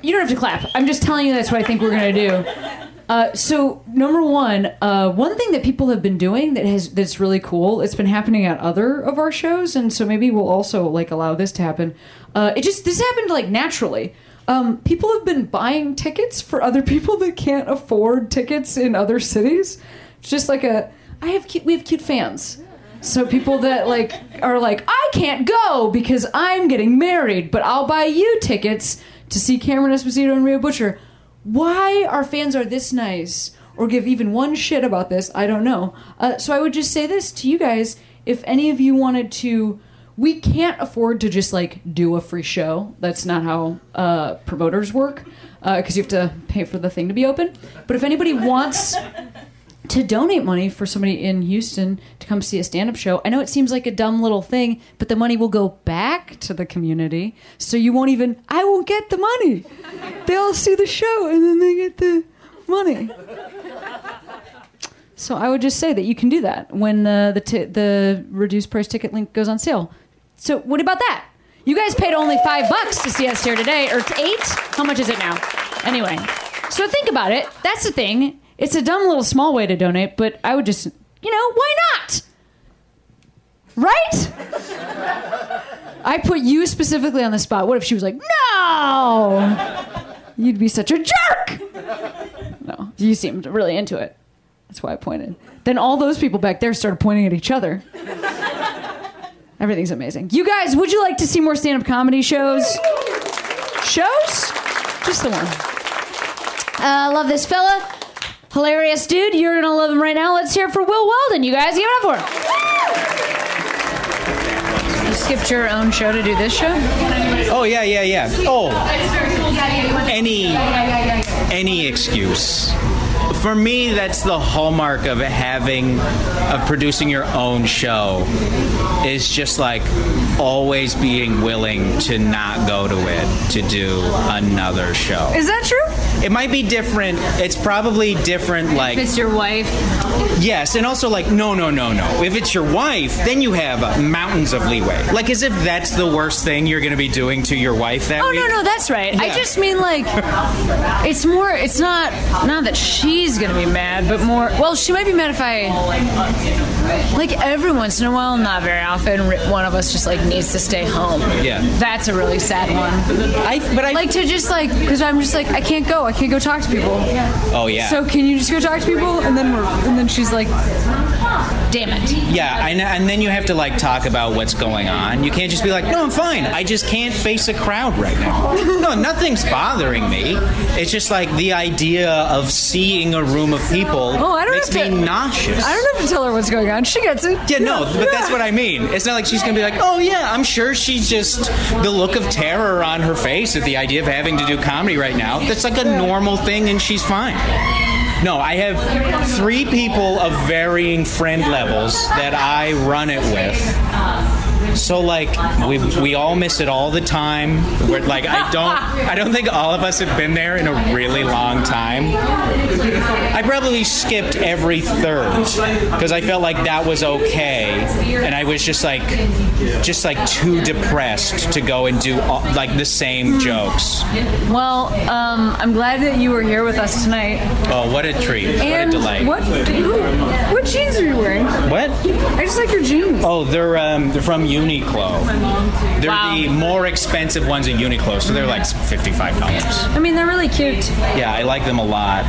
You don't have to clap. I'm just telling you that's what I think we're gonna do. Uh, so number one, uh, one thing that people have been doing that has that's really cool. It's been happening at other of our shows, and so maybe we'll also like allow this to happen. Uh, it just this happened like naturally. Um, people have been buying tickets for other people that can't afford tickets in other cities. It's just like a I have cute, we have cute fans. So people that like are like, I can't go because I'm getting married, but I'll buy you tickets to see Cameron Esposito and Rhea Butcher. Why our fans are this nice or give even one shit about this, I don't know. Uh, so I would just say this to you guys: if any of you wanted to, we can't afford to just like do a free show. That's not how uh, promoters work because you have to pay for the thing to be open. But if anybody wants to donate money for somebody in Houston to come see a stand up show. I know it seems like a dumb little thing, but the money will go back to the community. So you won't even, I won't get the money. They'll see the show and then they get the money. So I would just say that you can do that when uh, the, t- the reduced price ticket link goes on sale. So what about that? You guys paid only five bucks to see us here today, or eight? How much is it now? Anyway, so think about it. That's the thing. It's a dumb little small way to donate, but I would just, you know, why not? Right? I put you specifically on the spot. What if she was like, no? You'd be such a jerk. No, you seemed really into it. That's why I pointed. Then all those people back there started pointing at each other. Everything's amazing. You guys, would you like to see more stand up comedy shows? Shows? Just the one. Uh, love this fella. Hilarious dude. You're going to love him right now. Let's hear it for Will Weldon. You guys give it up for him. You skipped your own show to do this show? Oh yeah, yeah, yeah. Oh, any any excuse. For me, that's the hallmark of having of producing your own show. Is just like always being willing to not go to it to do another show. Is that true? It might be different. It's probably different. Like If it's your wife. Yes, and also like no, no, no, no. If it's your wife, then you have mountains of leeway. Like as if that's the worst thing you're going to be doing to your wife that Oh week. no, no, that's right. I just mean like it's more. It's not not that she's gonna be mad, but more. Well, she might be mad if I like every once in a while, not very often. One of us just like needs to stay home. Yeah. That's a really sad one. I, but I like to just like because I'm just like I can't go. I can't go talk to people. Oh yeah. So can you just go talk to people? And then we're and then she's like, damn it. yeah, I know, and then you have to like talk about what's going on. You can't just be like, "No, I'm fine. I just can't face a crowd right now." No, nothing's bothering me. It's just like the idea of seeing a room of people Oh, I don't makes have me to- nauseous. I don't have to tell her what's going on. She gets it. Yeah, no, but that's what I mean. It's not like she's gonna be like, oh yeah, I'm sure she's just the look of terror on her face at the idea of having to do comedy right now. That's like a normal thing, and she's fine. No, I have three people of varying friend levels that I run it with. So like we we all miss it all the time. We're like I don't I don't think all of us have been there in a really long time. I probably skipped every third because I felt like that was okay, and I was just like just like too depressed to go and do all, like the same jokes. Well, um, I'm glad that you were here with us tonight. Oh, what a treat! What a And delight! what what jeans are you wearing? What? I just like your jeans. Oh, they're um, they're from Uniqlo. They're Wow. the more expensive ones in Uniqlo, so they're like fifty-five dollars. I mean, they're really cute. Yeah, I like them a lot,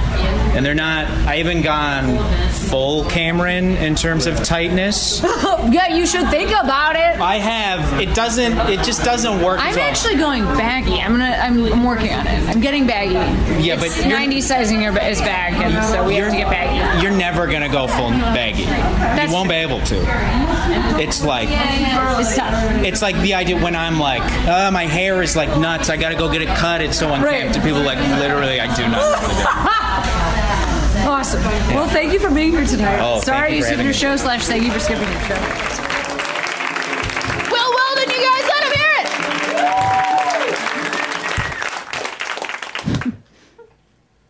and they're not. I haven't gone full Cameron in terms of tightness. yeah, you should think about it. I have. It doesn't. It just doesn't work. I'm actually going baggy. I'm gonna. I'm, I'm working on it. I'm getting baggy. Yeah, It's but 90 sizing your is back, and so we have to get baggy. You're never gonna go full baggy. That's you won't be able to. It's like It's tough. it's like the idea when I'm like, uh, my hair is like nuts. I gotta go get it cut. It's so unkempt. And people like literally, I do not. know what to do. Awesome. Well, thank you for being here tonight. Oh, Sorry you you skipped your me. show slash thank you for skipping your show. Will Weldon, you guys let him hear it.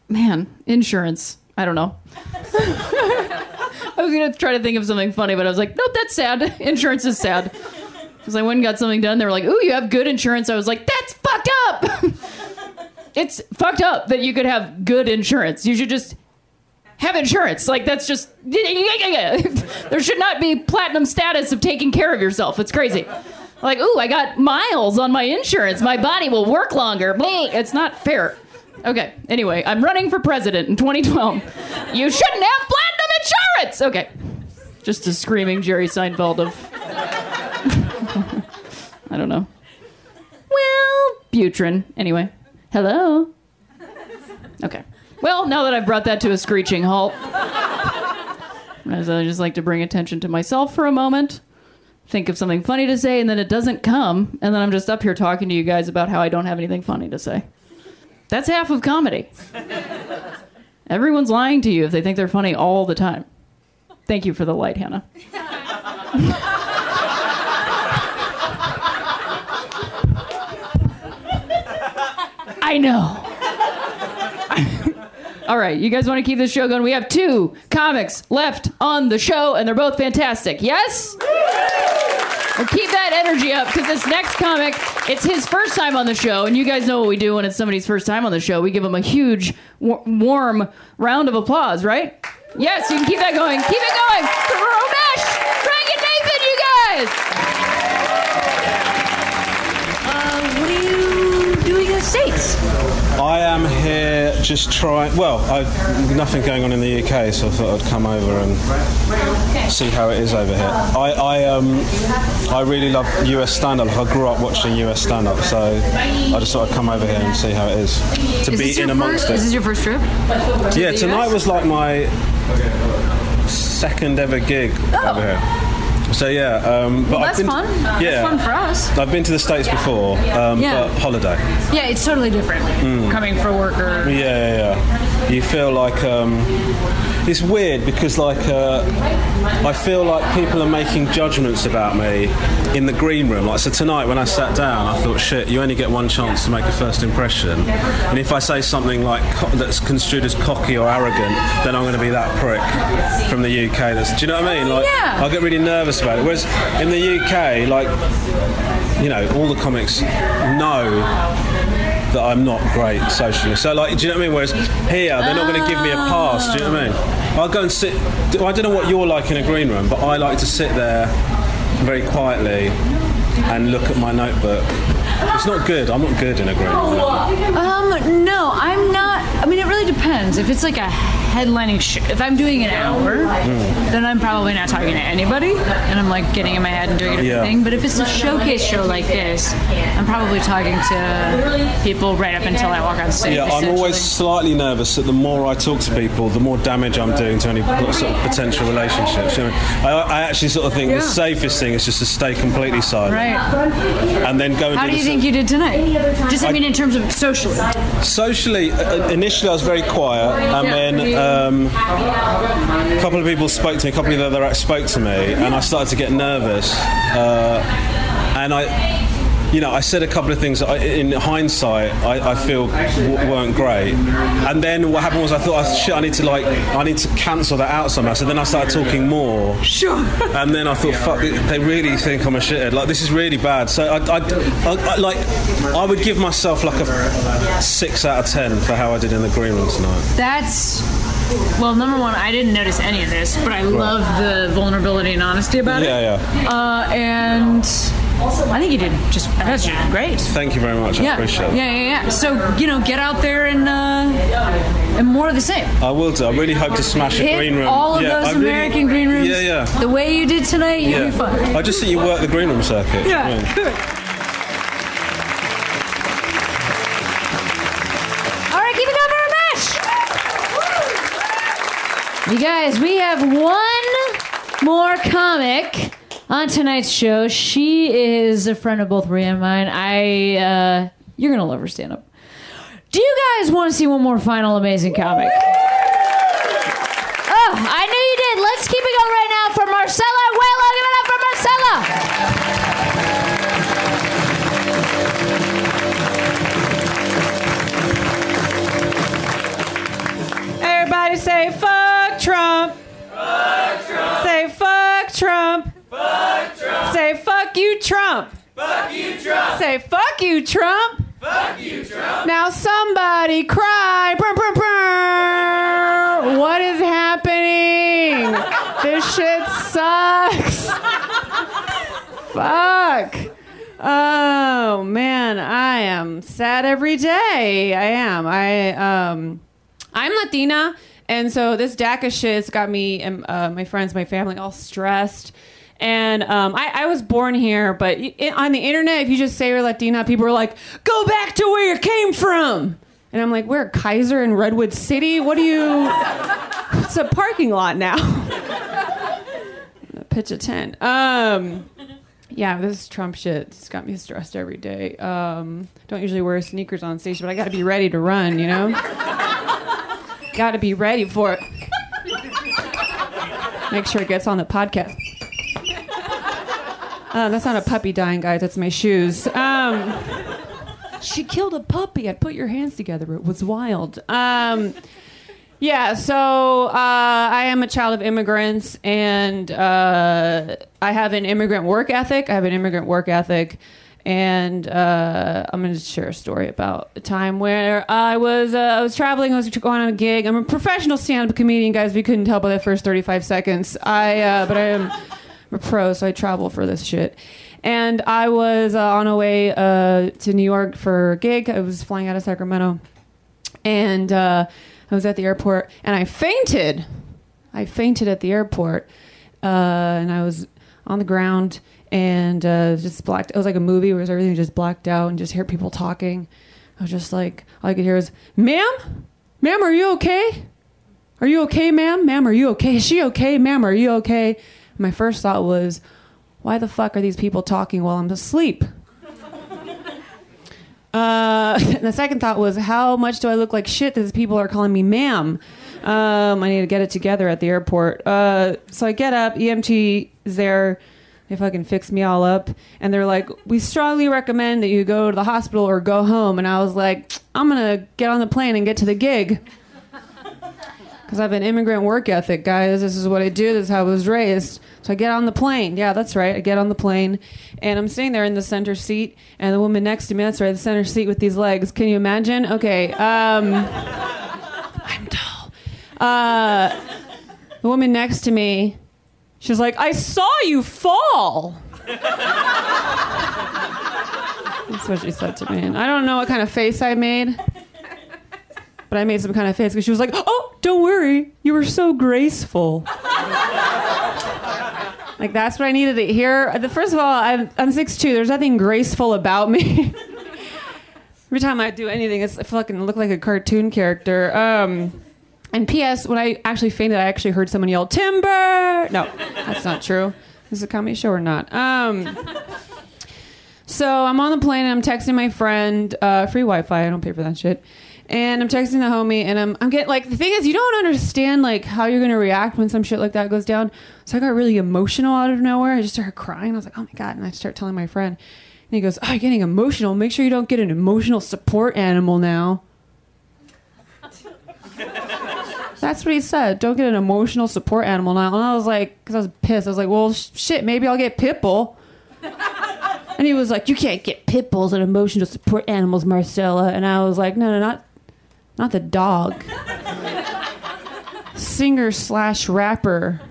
Man, insurance. I don't know. I was gonna try to think of something funny, but I was like, nope, that's sad. Insurance is sad. Because I went and got something done. They were like, ooh, you have good insurance. I was like, that's fucked up. it's fucked up that you could have good insurance. You should just have insurance. Like that's just there should not be platinum status of taking care of yourself. It's crazy. Like, ooh, I got miles on my insurance. My body will work longer. It's not fair. Okay. Anyway, I'm running for president in 2012. You shouldn't have platinum insurance. Okay. Just a screaming Jerry Seinfeld of I don't know. Well, Butrin. Anyway. Hello. Okay. Well, now that I've brought that to a screeching halt, I just like to bring attention to myself for a moment, think of something funny to say, and then it doesn't come, and then I'm just up here talking to you guys about how I don't have anything funny to say. That's half of comedy. Everyone's lying to you if they think they're funny all the time. Thank you for the light, Hannah. I know. All right, you guys want to keep this show going? We have two comics left on the show, and they're both fantastic. Yes? Well, keep that energy up because this next comic, it's his first time on the show, and you guys know what we do when it's somebody's first time on the show. We give them a huge, wa- warm round of applause, right? Yes, you can keep that going. Keep it going for you doing in the States? I am here just trying. Well, I've nothing going on in the UK, so I thought I'd come over and see how it is over here. I, I um, I really love US stand-up. I grew up watching US stand-up, so I just thought I'd come over here and see how it is to Is be in amongst first, it. Is this your first trip? to yeah, tonight US? was like my second ever gig over here. So yeah, um, but Well, I've that's been fun. That's yeah, fun for us. I've been to the states before, um, Yeah. but holiday. Yeah, it's totally different. Mm. Coming for work or Yeah, yeah, yeah. You feel like um, it's weird because like uh, I feel like people are making judgments about me in the green room. Like so tonight when I sat down, I thought, shit, you only get one chance to make a first impression, and if I say something like co- that's construed as cocky or arrogant, then I'm going to be that prick from the UK. That's, do you know what I mean? Like Yeah. I get really nervous about it. Whereas in the UK, like you know, all the comics know that I'm not great socially. So, like, do you know what I mean? Whereas here, they're not going to give me a pass. Do you know what I mean? I'll go and sit. I don't know what you're like in a green room, but I like to sit there very quietly and look at my notebook. It's not good. I'm not good in a green room. Um, no, I'm not. I mean, it really depends. If it's like a headlining show, if I'm doing an hour, Mm. then I'm probably not talking to anybody, and I'm like getting in my head and doing a different Yeah. thing. But if it's a showcase show like this, I'm probably talking to people right up until I walk on stage. Yeah, I'm always slightly nervous that the more I talk to people, the more damage I'm doing to any sort of potential relationships. You know, I, I actually sort of think Yeah. the safest thing is just to stay completely silent. Right. And then go and How do do you think you did tonight? Just, I, I- mean, in terms of socially. Socially, uh, initially I was very quiet, and then um, a couple of people spoke to me, a couple of the other acts spoke to me, and I started to get nervous. Uh, and I, you know, I said a couple of things I, in hindsight I, I feel w- weren't great. And then what happened was I thought, oh, shit, I need to like, I need to cancel that out somehow. So then I started talking more. Sure. And then I thought, fuck, they really think I'm a shithead. Like this is really bad. So I, I, I, I like, I would give myself like a six out of ten for how I did in the green room tonight. That's well, number one, I didn't notice any of this, but I love the vulnerability and honesty about it. Yeah, yeah. Uh, and I think you did just that's just great. Thank you very much. I yeah. appreciate it. Yeah, yeah, yeah. So you know, get out there and uh, and more of the same. I will do. I really hope to smash a green room. all of yeah, those I really- American green rooms. Yeah, yeah. The way you did tonight, you'll yeah. be fine. I just see you work the green room circuit. Yeah, good. All right, keep it up for a. You guys, we have one more comic on tonight's show. She is a friend of both Rhea and mine. I, uh, you're gonna love her stand up. Do you guys want to see one more final amazing comic? Oh, I knew you did. Let's keep it going right now for Marcella Arguello. Give it up for Marcella. Everybody say fuck Trump. Fuck Trump. Say fuck Trump. Trump. Fuck you Trump. Say fuck you Trump. Fuck you Trump. Now somebody cry. Brr, brr, brr. What is happening? this shit sucks. Fuck. Oh man, I am sad every day. I am. I um I'm Latina, and so this DACA shit's got me and uh, my friends, my family, all stressed. And um, I, I was born here, but i on the internet, if you just say you're Latina, people are like, "Go back to where you came from." And I'm like, "Where? Kaiser in Redwood City? What do you? It's a parking lot now." Pitch a tent. Um, yeah, this Trump shit has got me stressed every day. Um, don't usually wear sneakers on stage, but I got to be ready to run. You know. Got to be ready for it. Make sure it gets on the podcast. Uh, that's not a puppy dying, guys. That's my shoes. Um, she killed a puppy. I put your hands together. It was wild. Um, yeah, so uh, I am a child of immigrants, and uh, I have an immigrant work ethic. I have an immigrant work ethic, and uh, I'm going to share a story about a time where I was uh, I was traveling. I was going on a gig. I'm a professional stand-up comedian, guys. You couldn't tell by the first 35 seconds, I uh, but I am a pro, so I travel for this shit. And I was uh, on a way uh, to New York for a gig. I was flying out of Sacramento, and uh, I was at the airport, and I fainted. I fainted at the airport, uh, and I was on the ground and uh, just blacked. It was like a movie where everything just blacked out and just hear people talking. I was just like, all I could hear was, "Ma'am, ma'am, are you okay? Are you okay, ma'am? Ma'am, are you okay? Is she okay? Ma'am, are you okay?" My first thought was, why the fuck are these people talking while I'm asleep? Uh, the second thought was, how much do I look like shit that these people are calling me ma'am? Um, I need to get it together at the airport. Uh, so I get up, EMT is there. They fucking fix me all up. And they're like, we strongly recommend that you go to the hospital or go home. And I was like, I'm going to get on the plane and get to the gig. Because I have an immigrant work ethic, guys. This is what I do. This is how I was raised. So I get on the plane. Yeah, that's right. I get on the plane, and I'm sitting there in the center seat, and the woman next to me, that's right, the center seat with these legs. Can you imagine? Okay. Um, I'm tall. Uh, the woman next to me, she's like, I saw you fall. That's what she said to me. And I don't know what kind of face I made. But I made some kind of face because she was like, "Oh, don't worry, you were so graceful." like that's what I needed to hear. The first of all, I'm I'm 6'2". There's nothing graceful about me. Every time I do anything, it's I fucking look like a cartoon character. Um, and P.S. When I actually fainted, I actually heard someone yell "Timber!" No, that's not true. Is it a comedy show or not? Um, so I'm on the plane and I'm texting my friend, uh, free Wi-Fi. I don't pay for that shit. And I'm texting the homie, and I'm I'm getting like the thing is you don't understand like how you're gonna react when some shit like that goes down. So I got really emotional out of nowhere. I just started crying. I was like, oh my god, and I start telling my friend, and he goes, "Oh, you're getting emotional. Make sure you don't get an emotional support animal now." That's what he said. Don't get an emotional support animal now. And I was like, because I was pissed. I was like, well, sh- shit, maybe I'll get Pitbull. And he was like, "You can't get pit bulls and emotional support animals, Marcella." And I was like, "No, no, not, not the dog. Singer slash rapper,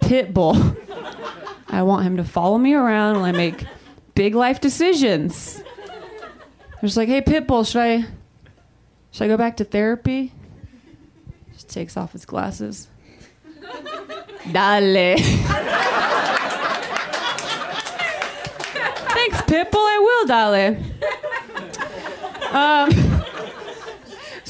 Pitbull. I want him to follow me around when I make big life decisions." I'm just like, "Hey, Pitbull, should I, should I go back to therapy?" Just takes off his glasses. Dale. Thanks, Pitbull. I will, darling. Um,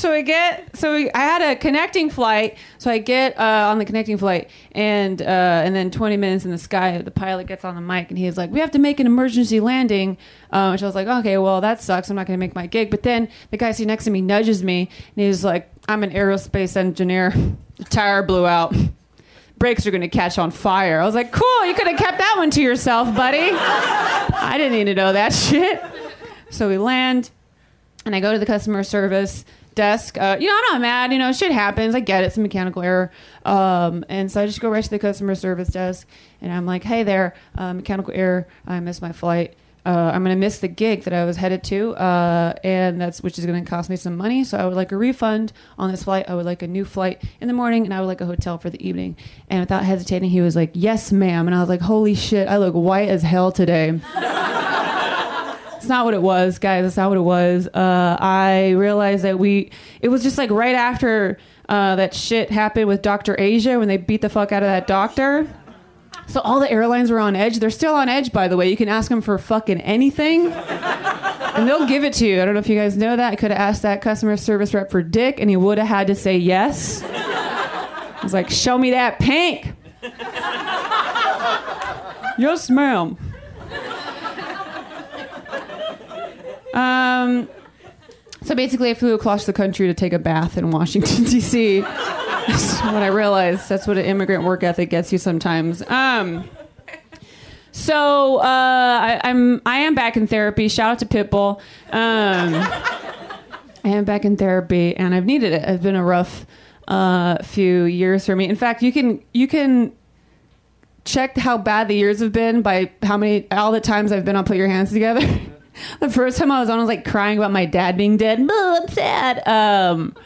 so we get, so I had a connecting flight. So I get uh, on the connecting flight, and uh, and then 20 minutes in the sky, the pilot gets on the mic, and he's like, "We have to make an emergency landing." Um, which I was like, "Okay, well that sucks. I'm not going to make my gig." But then the guy sitting next to me nudges me, and he's like, "I'm an aerospace engineer. Tire blew out." brakes are going to catch on fire. I was like, cool, you could have kept that one to yourself, buddy. I didn't need to know that shit. So we land, and I go to the customer service desk. Uh, you know, I'm not mad. You know, shit happens. I get it. It's a mechanical error. Um, and so I just go right to the customer service desk, and I'm like, hey there, uh, mechanical error. I missed my flight. Uh, I'm gonna miss the gig that I was headed to, uh, and that's which is gonna cost me some money. So I would like a refund on this flight. I would like a new flight in the morning, and I would like a hotel for the evening. And without hesitating, he was like, "Yes, ma'am." And I was like, "Holy shit, I look white as hell today." It's not what it was, guys. It's not what it was. Uh, I realized that we, it was just like right after uh, that shit happened with Dr. Asia when they beat the fuck out of that doctor. So all the airlines were on edge. They're still on edge, by the way. You can ask them for fucking anything, and they'll give it to you. I don't know if you guys know that. I could have asked that customer service rep for dick, and he would have had to say yes. I was like, "Show me that pink." yes, ma'am. Um, so basically, I flew across the country to take a bath in Washington D.C. That's what I realized. That's what an immigrant work ethic gets you sometimes. Um, so uh, I, I'm I am back in therapy. Shout out to Pitbull. Um, I am back in therapy, and I've needed it. It's been a rough uh, few years for me. In fact, you can you can check how bad the years have been by how many all the times I've been on Put Your Hands Together. the first time I was on, I was like crying about my dad being dead. Oh, I'm sad. Um,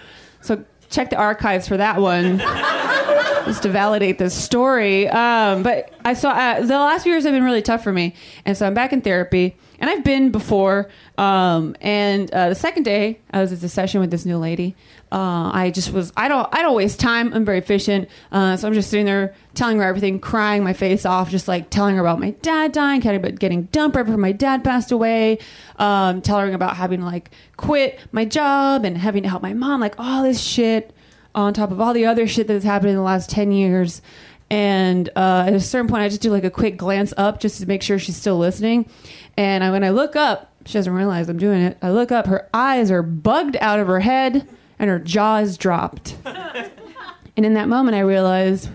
so check the archives for that one, just to validate this story. Um, but I saw uh, the last few years have been really tough for me, and so I'm back in therapy. And I've been before. Um, and uh, the second day, I was at a session with this new lady. Uh, I just was. I don't. I don't waste time. I'm very efficient. Uh, so I'm just sitting there telling her everything, crying my face off, just like telling her about my dad dying, telling about getting dumped right before my dad passed away, um, telling her about having to like quit my job and having to help my mom, like all this shit on top of all the other shit that has happened in the last ten years. And uh, at a certain point, I just do like a quick glance up just to make sure she's still listening. And I, when I look up, she doesn't realize I'm doing it. I look up, her eyes are bugged out of her head, and her jaw is dropped. and in that moment, I realized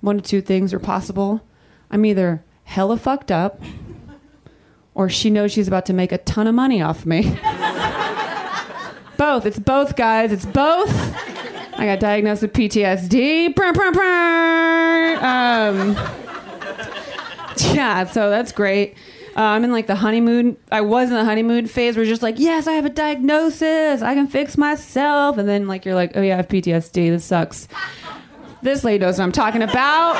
one of two things are possible. I'm either hella fucked up, or she knows she's about to make a ton of money off me. both. It's both, guys. It's both. I got diagnosed with PTSD. Um, yeah, so that's great. Uh, I'm in like the honeymoon. I was in the honeymoon phase. We're just like, yes, I have a diagnosis. I can fix myself. And then like you're like, oh yeah, I have PTSD. This sucks. This lady knows what I'm talking about.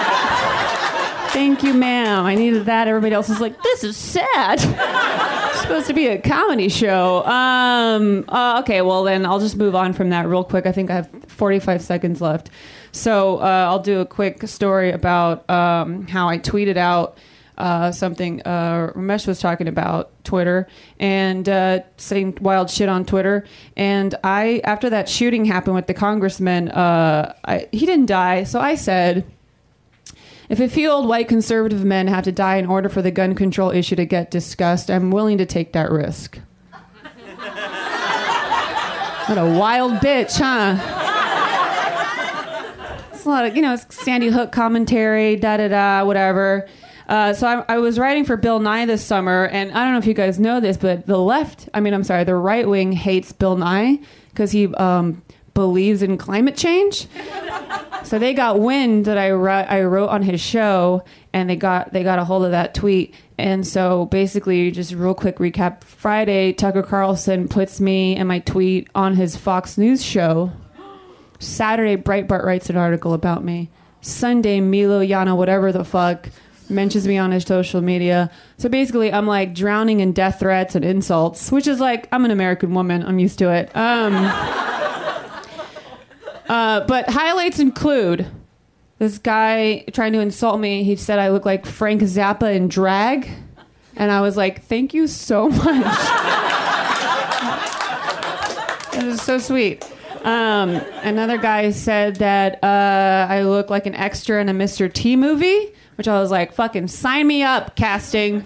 Thank you, ma'am. I needed that. Everybody else is like, this is sad. Supposed to be a comedy show. Um, uh, okay, well then I'll just move on from that real quick. I think I have 45 seconds left. So uh, I'll do a quick story about um, how I tweeted out uh, something uh, Ramesh was talking about Twitter and uh, saying wild shit on Twitter. And I, after that shooting happened with the congressman, uh, I, he didn't die. So I said, if a few old white conservative men have to die in order for the gun control issue to get discussed, I'm willing to take that risk. what a wild bitch, huh? It's a lot of, you know, Sandy Hook commentary, da da da, whatever. Uh, so I, I was writing for Bill Nye this summer, and I don't know if you guys know this, but the left, I mean, I'm sorry, the right wing hates Bill Nye because he um, believes in climate change. so they got wind that I, wrote, I wrote on his show, and they got they got a hold of that tweet. And so basically, just real quick recap: Friday, Tucker Carlson puts me and my tweet on his Fox News show. Saturday, Breitbart writes an article about me. Sunday, Milo Yana, whatever the fuck, mentions me on his social media. So basically, I'm like drowning in death threats and insults, which is like, I'm an American woman. I'm used to it. Um, uh, but highlights include this guy trying to insult me. He said I look like Frank Zappa in drag. And I was like, thank you so much. It was so sweet. Um, another guy said that uh, I look like an extra in a Mr. T movie, which I was like, fucking sign me up, casting.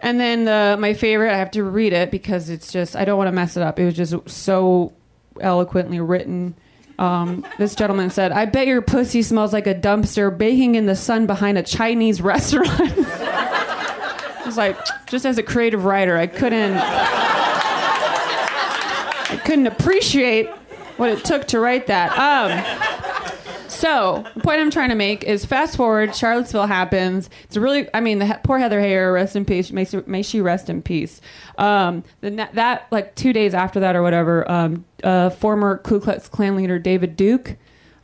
And then the, my favorite, I have to read it because it's just, I don't want to mess it up. It was just so eloquently written. Um, this gentleman said, I bet your pussy smells like a dumpster baking in the sun behind a Chinese restaurant. I was like, just as a creative writer, I couldn't. I couldn't appreciate what it took to write that. Um, so the point I'm trying to make is fast forward, Charlottesville happens. It's really, I mean, the poor Heather Heyer, rest in peace. May, she- may she rest in peace. Um, that like two days after that or whatever, um, uh, former Ku Klux Klan leader David Duke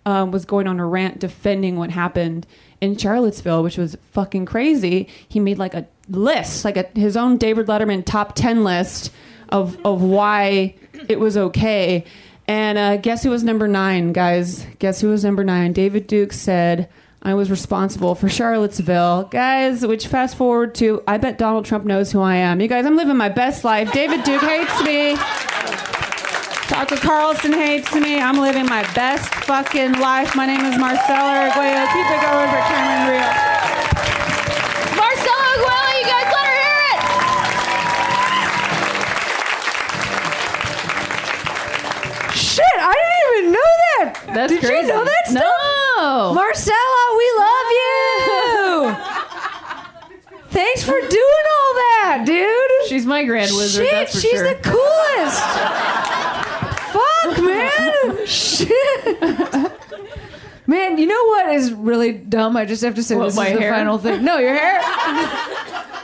um, was going on a rant defending what happened in Charlottesville, which was fucking crazy. He made like a list, like a, his own David Letterman top ten list of of why it was okay. And uh, guess who was number nine, guys? Guess who was number nine? David Duke said, I was responsible for Charlottesville. Guys, which fast forward to, I bet Donald Trump knows who I am. You guys, I'm living my best life. David Duke hates me. Tucker Carlson hates me. I'm living my best fucking life. My name is Marcella Arguello. Keep it going for Cameron Rhea. That's Did crazy. you know that stuff? No. Marcella, we love you. Thanks for doing all that, dude. She's my grand wizard, Shit, that's for she's sure. the coolest. Fuck, man. Shit. Man, you know what is really dumb? I just have to say this is the hair? final thing. No, your hair.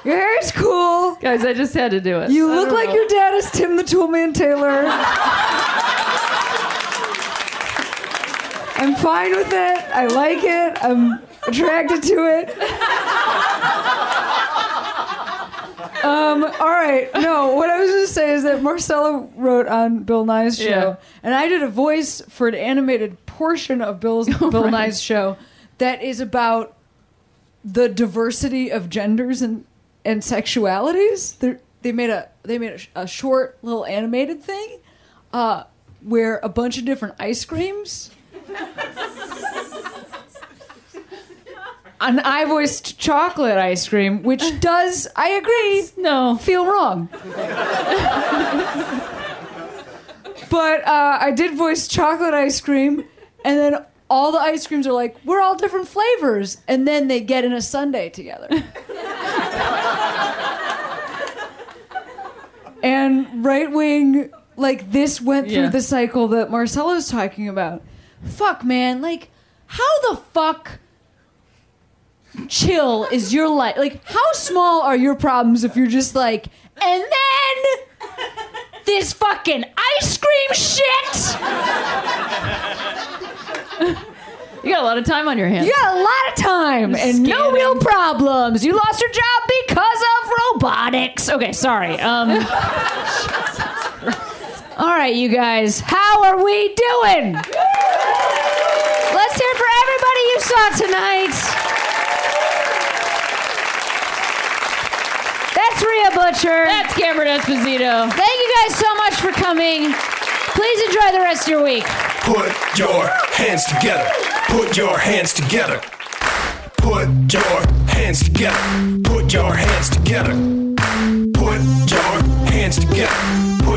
Your hair is cool. Guys, I just had to do it. You I look like know. your dad is Tim the Toolman Taylor. I'm fine with it. I like it. I'm attracted to it. Um, all right. No, what I was going to say is that Marcella wrote on Bill Nye's show, Yeah. and I did a voice for an animated portion of Bill's Bill right. Nye's show that is about the diversity of genders and and sexualities. They're, they made a they made a, a short little animated thing uh, where a bunch of different ice creams. An I voiced chocolate ice cream, which does, I agree, no feel wrong. but uh, I did voice chocolate ice cream, and then all the ice creams are like, we're all different flavors, and then they get in a sundae together. and right wing, like this went through Yeah. the cycle that Marcella's talking about. Fuck, man, like, how the fuck chill is your life? Like, how small are your problems if you're just like, and then this fucking ice cream shit? You got a lot of time on your hands. You got a lot of time and no real problems. You lost your job because of robotics. Okay, sorry. Um, all right, you guys, how are we doing? Let's hear it for everybody you saw tonight. That's Rhea Butcher. That's Cameron Esposito. Thank you guys so much for coming. Please enjoy the rest of your week. Put your hands together. Put your hands together. Put your hands together. Put your hands together. Put your hands together.